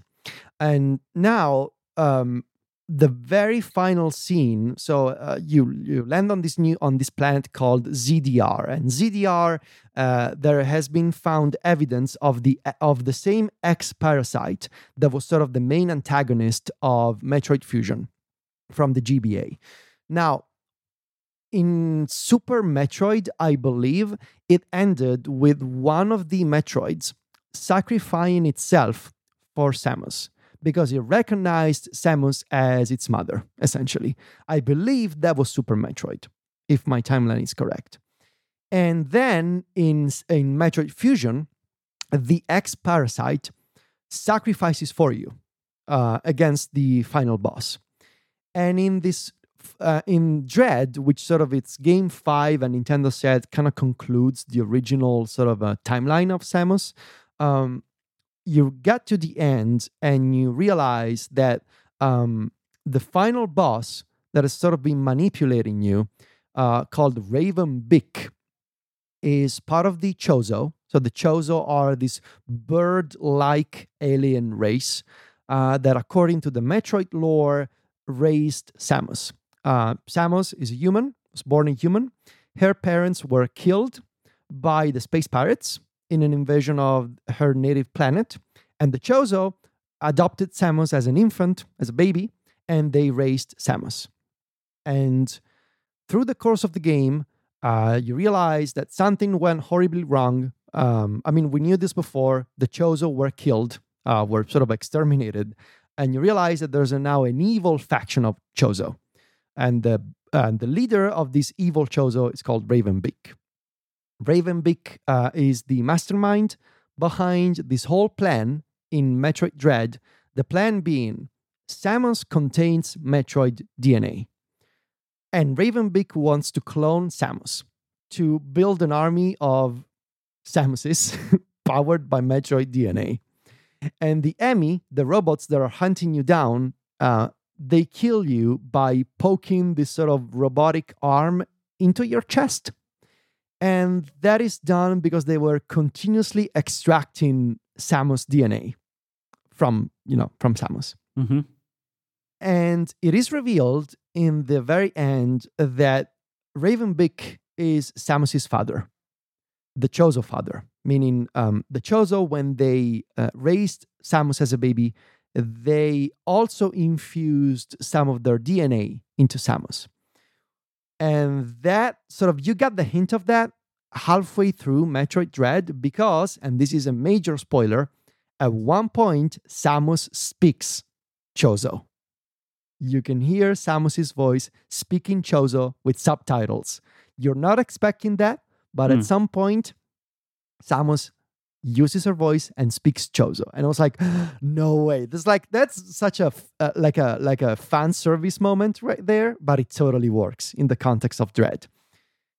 And now, um, the very final scene so uh, you you land on this new on this planet called ZDR and ZDR uh, there has been found evidence of the of the same X parasite that was sort of the main antagonist of Metroid Fusion from the GBA now in Super Metroid I believe it ended with one of the Metroids sacrificing itself for Samus because it recognized Samus as its mother, essentially. I believe that was Super Metroid, if my timeline is correct. And then in, in Metroid Fusion, the X parasite sacrifices for you uh, against the final boss. And in this, uh, in Dread, which sort of it's game five, and Nintendo said kind of concludes the original sort of uh, timeline of Samus. Um, you get to the end and you realize that um, the final boss that has sort of been manipulating you, uh, called Raven Beak, is part of the Chozo. So the Chozo are this bird-like alien race uh, that, according to the Metroid lore, raised Samus. Uh, Samus is a human, was born a human. Her parents were killed by the space pirates in an invasion of her native planet, and the Chozo adopted Samus as an infant, as a baby, and they raised Samus. And through the course of the game, uh, you realize that something went horribly wrong. Um, I mean, we knew this before. The Chozo were killed, uh, were sort of exterminated, and you realize that there's a, now an evil faction of Chozo, and the and the leader of this evil Chozo is called Raven Beak. Raven Beak uh, is the mastermind behind this whole plan in Metroid Dread. The plan being Samus contains Metroid DNA. And Raven Beak wants to clone Samus to build an army of Samuses powered by Metroid DNA. And the EMMI, the robots that are hunting you down, uh, they kill you by poking this sort of robotic arm into your chest. And that is done because they were continuously extracting Samus DNA from, you know, from Samus. Mm-hmm. And it is revealed in the very end that Raven Ravenbeak is Samus's father, the Chozo father, meaning um, the Chozo, when they uh, raised Samus as a baby, they also infused some of their DNA into Samus. And that sort of, you got the hint of that halfway through Metroid Dread because, and this is a major spoiler, at one point, Samus speaks Chozo you can hear Samus's voice speaking Chozo with subtitles. You're not expecting that, but mm. at hmm. some point, Samus uses her voice and speaks Chozo, and I was like, "No way!" This like that's such a uh, like a like a fan service moment right there, but it totally works in the context of Dread.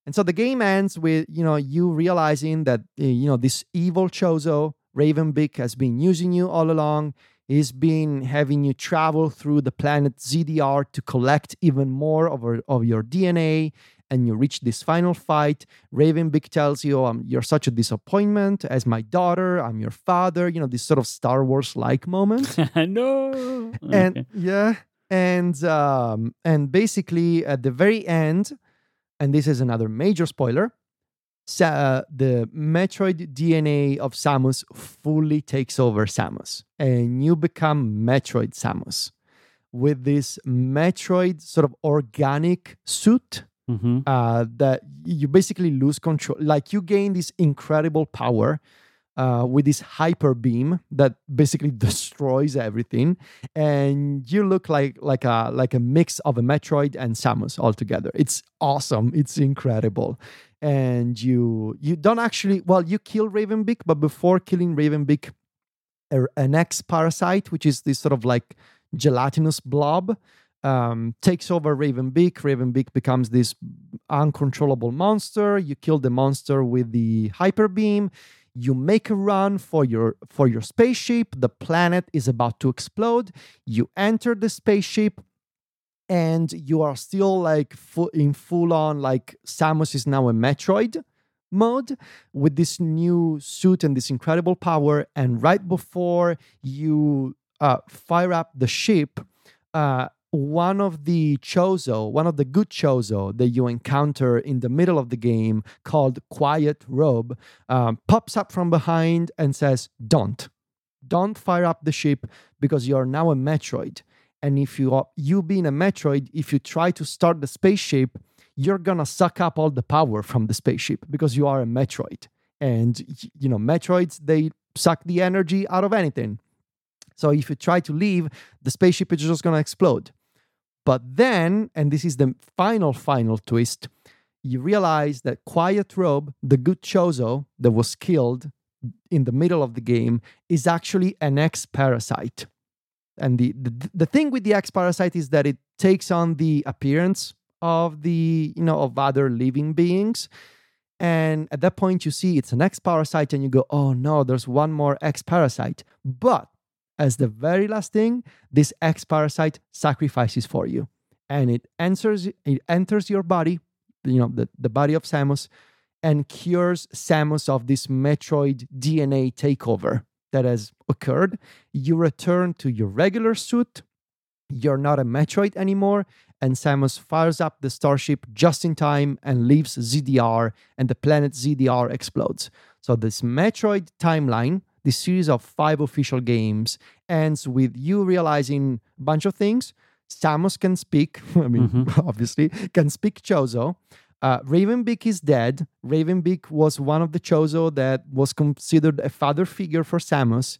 And so the game ends with you know you realizing that uh, you know this evil Chozo Raven Beak has been using you all along He's been having you travel through the planet ZDR to collect even more of, of your DNA. And you reach this final fight. Raven Beak tells you, um, You're such a disappointment as my daughter. I'm your father. You know, this sort of Star Wars like moment. no. And okay. yeah. And um, and basically at the very end, and this is another major spoiler, Sa- the Metroid DNA of Samus fully takes over Samus, and you become Metroid Samus with this Metroid sort of organic suit mm-hmm. uh, that you basically lose control. Like you gain this incredible power uh, with this hyper beam that basically destroys everything, and you look like like a like a mix of a Metroid and Samus altogether. It's awesome. It's incredible and you you don't actually well you kill Raven Beak, but before killing Raven Beak, an X parasite, which is this sort of like gelatinous blob, um, takes over Raven Beak. Ravenbeak becomes this uncontrollable monster. You kill the monster with the hyper beam. You make a run for your for your spaceship. The planet is about to explode. You enter the spaceship and you are still like in full on like Samus is now a Metroid mode with this new suit and this incredible power. And right before you uh, fire up the ship, uh, one of the Chozo, one of the good Chozo that you encounter in the middle of the game called Quiet Robe, um, pops up from behind and says, Don't. Don't fire up the ship because you're now a Metroid. And if you are you being a Metroid, if you try to start the spaceship, you're gonna suck up all the power from the spaceship because you are a Metroid. And you know, Metroids they suck the energy out of anything. So if you try to leave, the spaceship is just gonna explode. But then, and this is the final, final twist, you realize that Quiet Robe, the good Chozo that was killed in the middle of the game is actually an X parasite. And the, the the thing with the X parasite is that it takes on the appearance of the you know of other living beings. And at that point, you see it's an X parasite, and you go, "Oh no, there's one more X parasite." But as the very last thing, this X parasite sacrifices for you, and it enters it enters your body, you know, the, the body of Samus, and cures Samus of this Metroid DNA takeover that has occurred. You return to your regular suit. You're not a Metroid anymore, and Samus fires up the starship just in time and leaves ZDR, and the planet ZDR explodes. So, this Metroid timeline, this series of five official games, ends with you realizing a bunch of things. Samus can speak, I mean, mm-hmm. obviously, can speak Chozo. Uh, Raven Beak is dead. Raven Beak was one of the Chozo that was considered a father figure for Samus,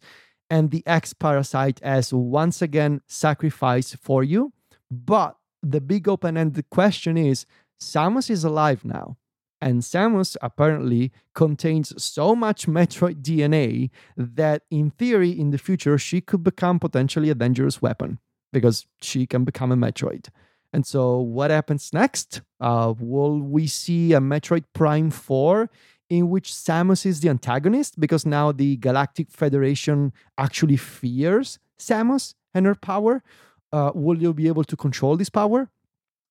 and the X Parasite has once again sacrificed for you. But the big open ended question is Samus is alive now. And Samus apparently contains so much Metroid DNA that, in theory, in the future, she could become potentially a dangerous weapon because she can become a Metroid. And so, what happens next? Uh, will we see a Metroid Prime 4 in which Samus is the antagonist because now the Galactic Federation actually fears Samus and her power? Uh, will you be able to control this power?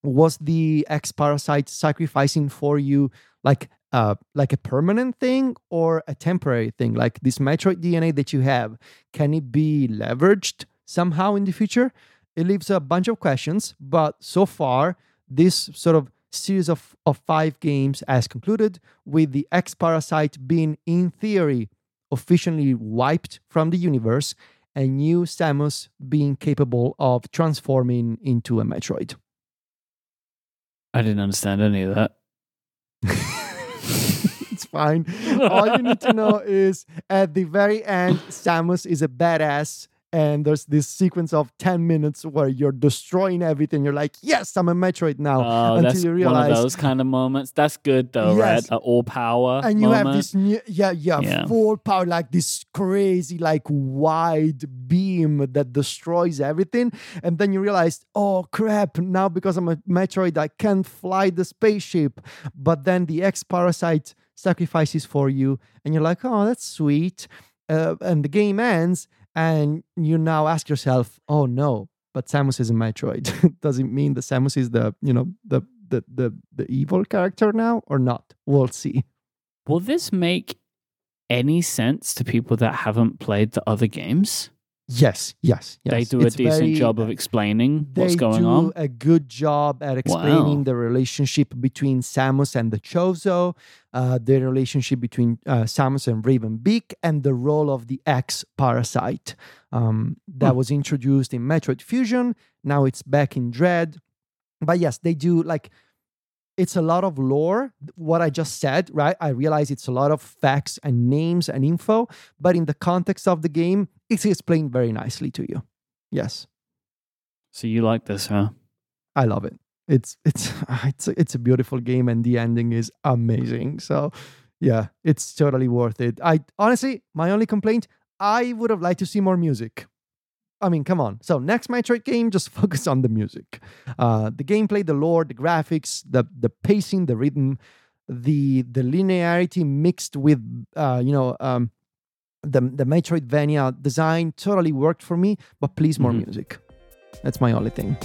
Was the X Parasite sacrificing for you like uh, like a permanent thing or a temporary thing? Like this Metroid DNA that you have, can it be leveraged somehow in the future? It leaves a bunch of questions, but so far, this sort of series of, of five games has concluded with the X Parasite being, in theory, officially wiped from the universe and new Samus being capable of transforming into a Metroid. I didn't understand any of that. it's fine. All you need to know is at the very end, Samus is a badass and there's this sequence of 10 minutes where you're destroying everything. You're like yes i'm a metroid now oh, until that's you realize one of those kind of moments. That's good though yes. right all power and you moment. have this new, yeah, yeah yeah. full power like this crazy like wide beam that destroys everything. And then you realize oh crap now because i'm a metroid i can't fly the spaceship. But then the x parasite sacrifices for you and you're like oh that's sweet. Uh, and the game ends and you now ask yourself, oh no, but Samus is a Metroid. Does it mean that Samus is the you know the the the the evil character now or not? We'll see. Will this make any sense to people that haven't played the other games? Yes, yes, yes. They do a decent very, job of explaining what's going on. a good job at explaining wow. the relationship between Samus and the Chozo, uh, the relationship between uh, Samus and Raven Beak, and the role of the X parasite um, that hmm. was introduced in Metroid Fusion. Now it's back in Dread. But yes, they do like it's a lot of lore what i just said right? I realize it's a lot of facts and names and info but in the context of the game it's explained very nicely to you. Yes. So you like this huh? I love it. It's it's it's a, it's a beautiful game and the ending is amazing. So yeah it's totally worth it. I honestly my only complaint i would have liked to see more music I mean, come on. So next Metroid game, just focus on the music, uh, the gameplay, the lore, the graphics, the the pacing, the rhythm, the the linearity mixed with uh, you know um, the the Metroidvania design totally worked for me. But please, more mm-hmm. music. That's my only thing.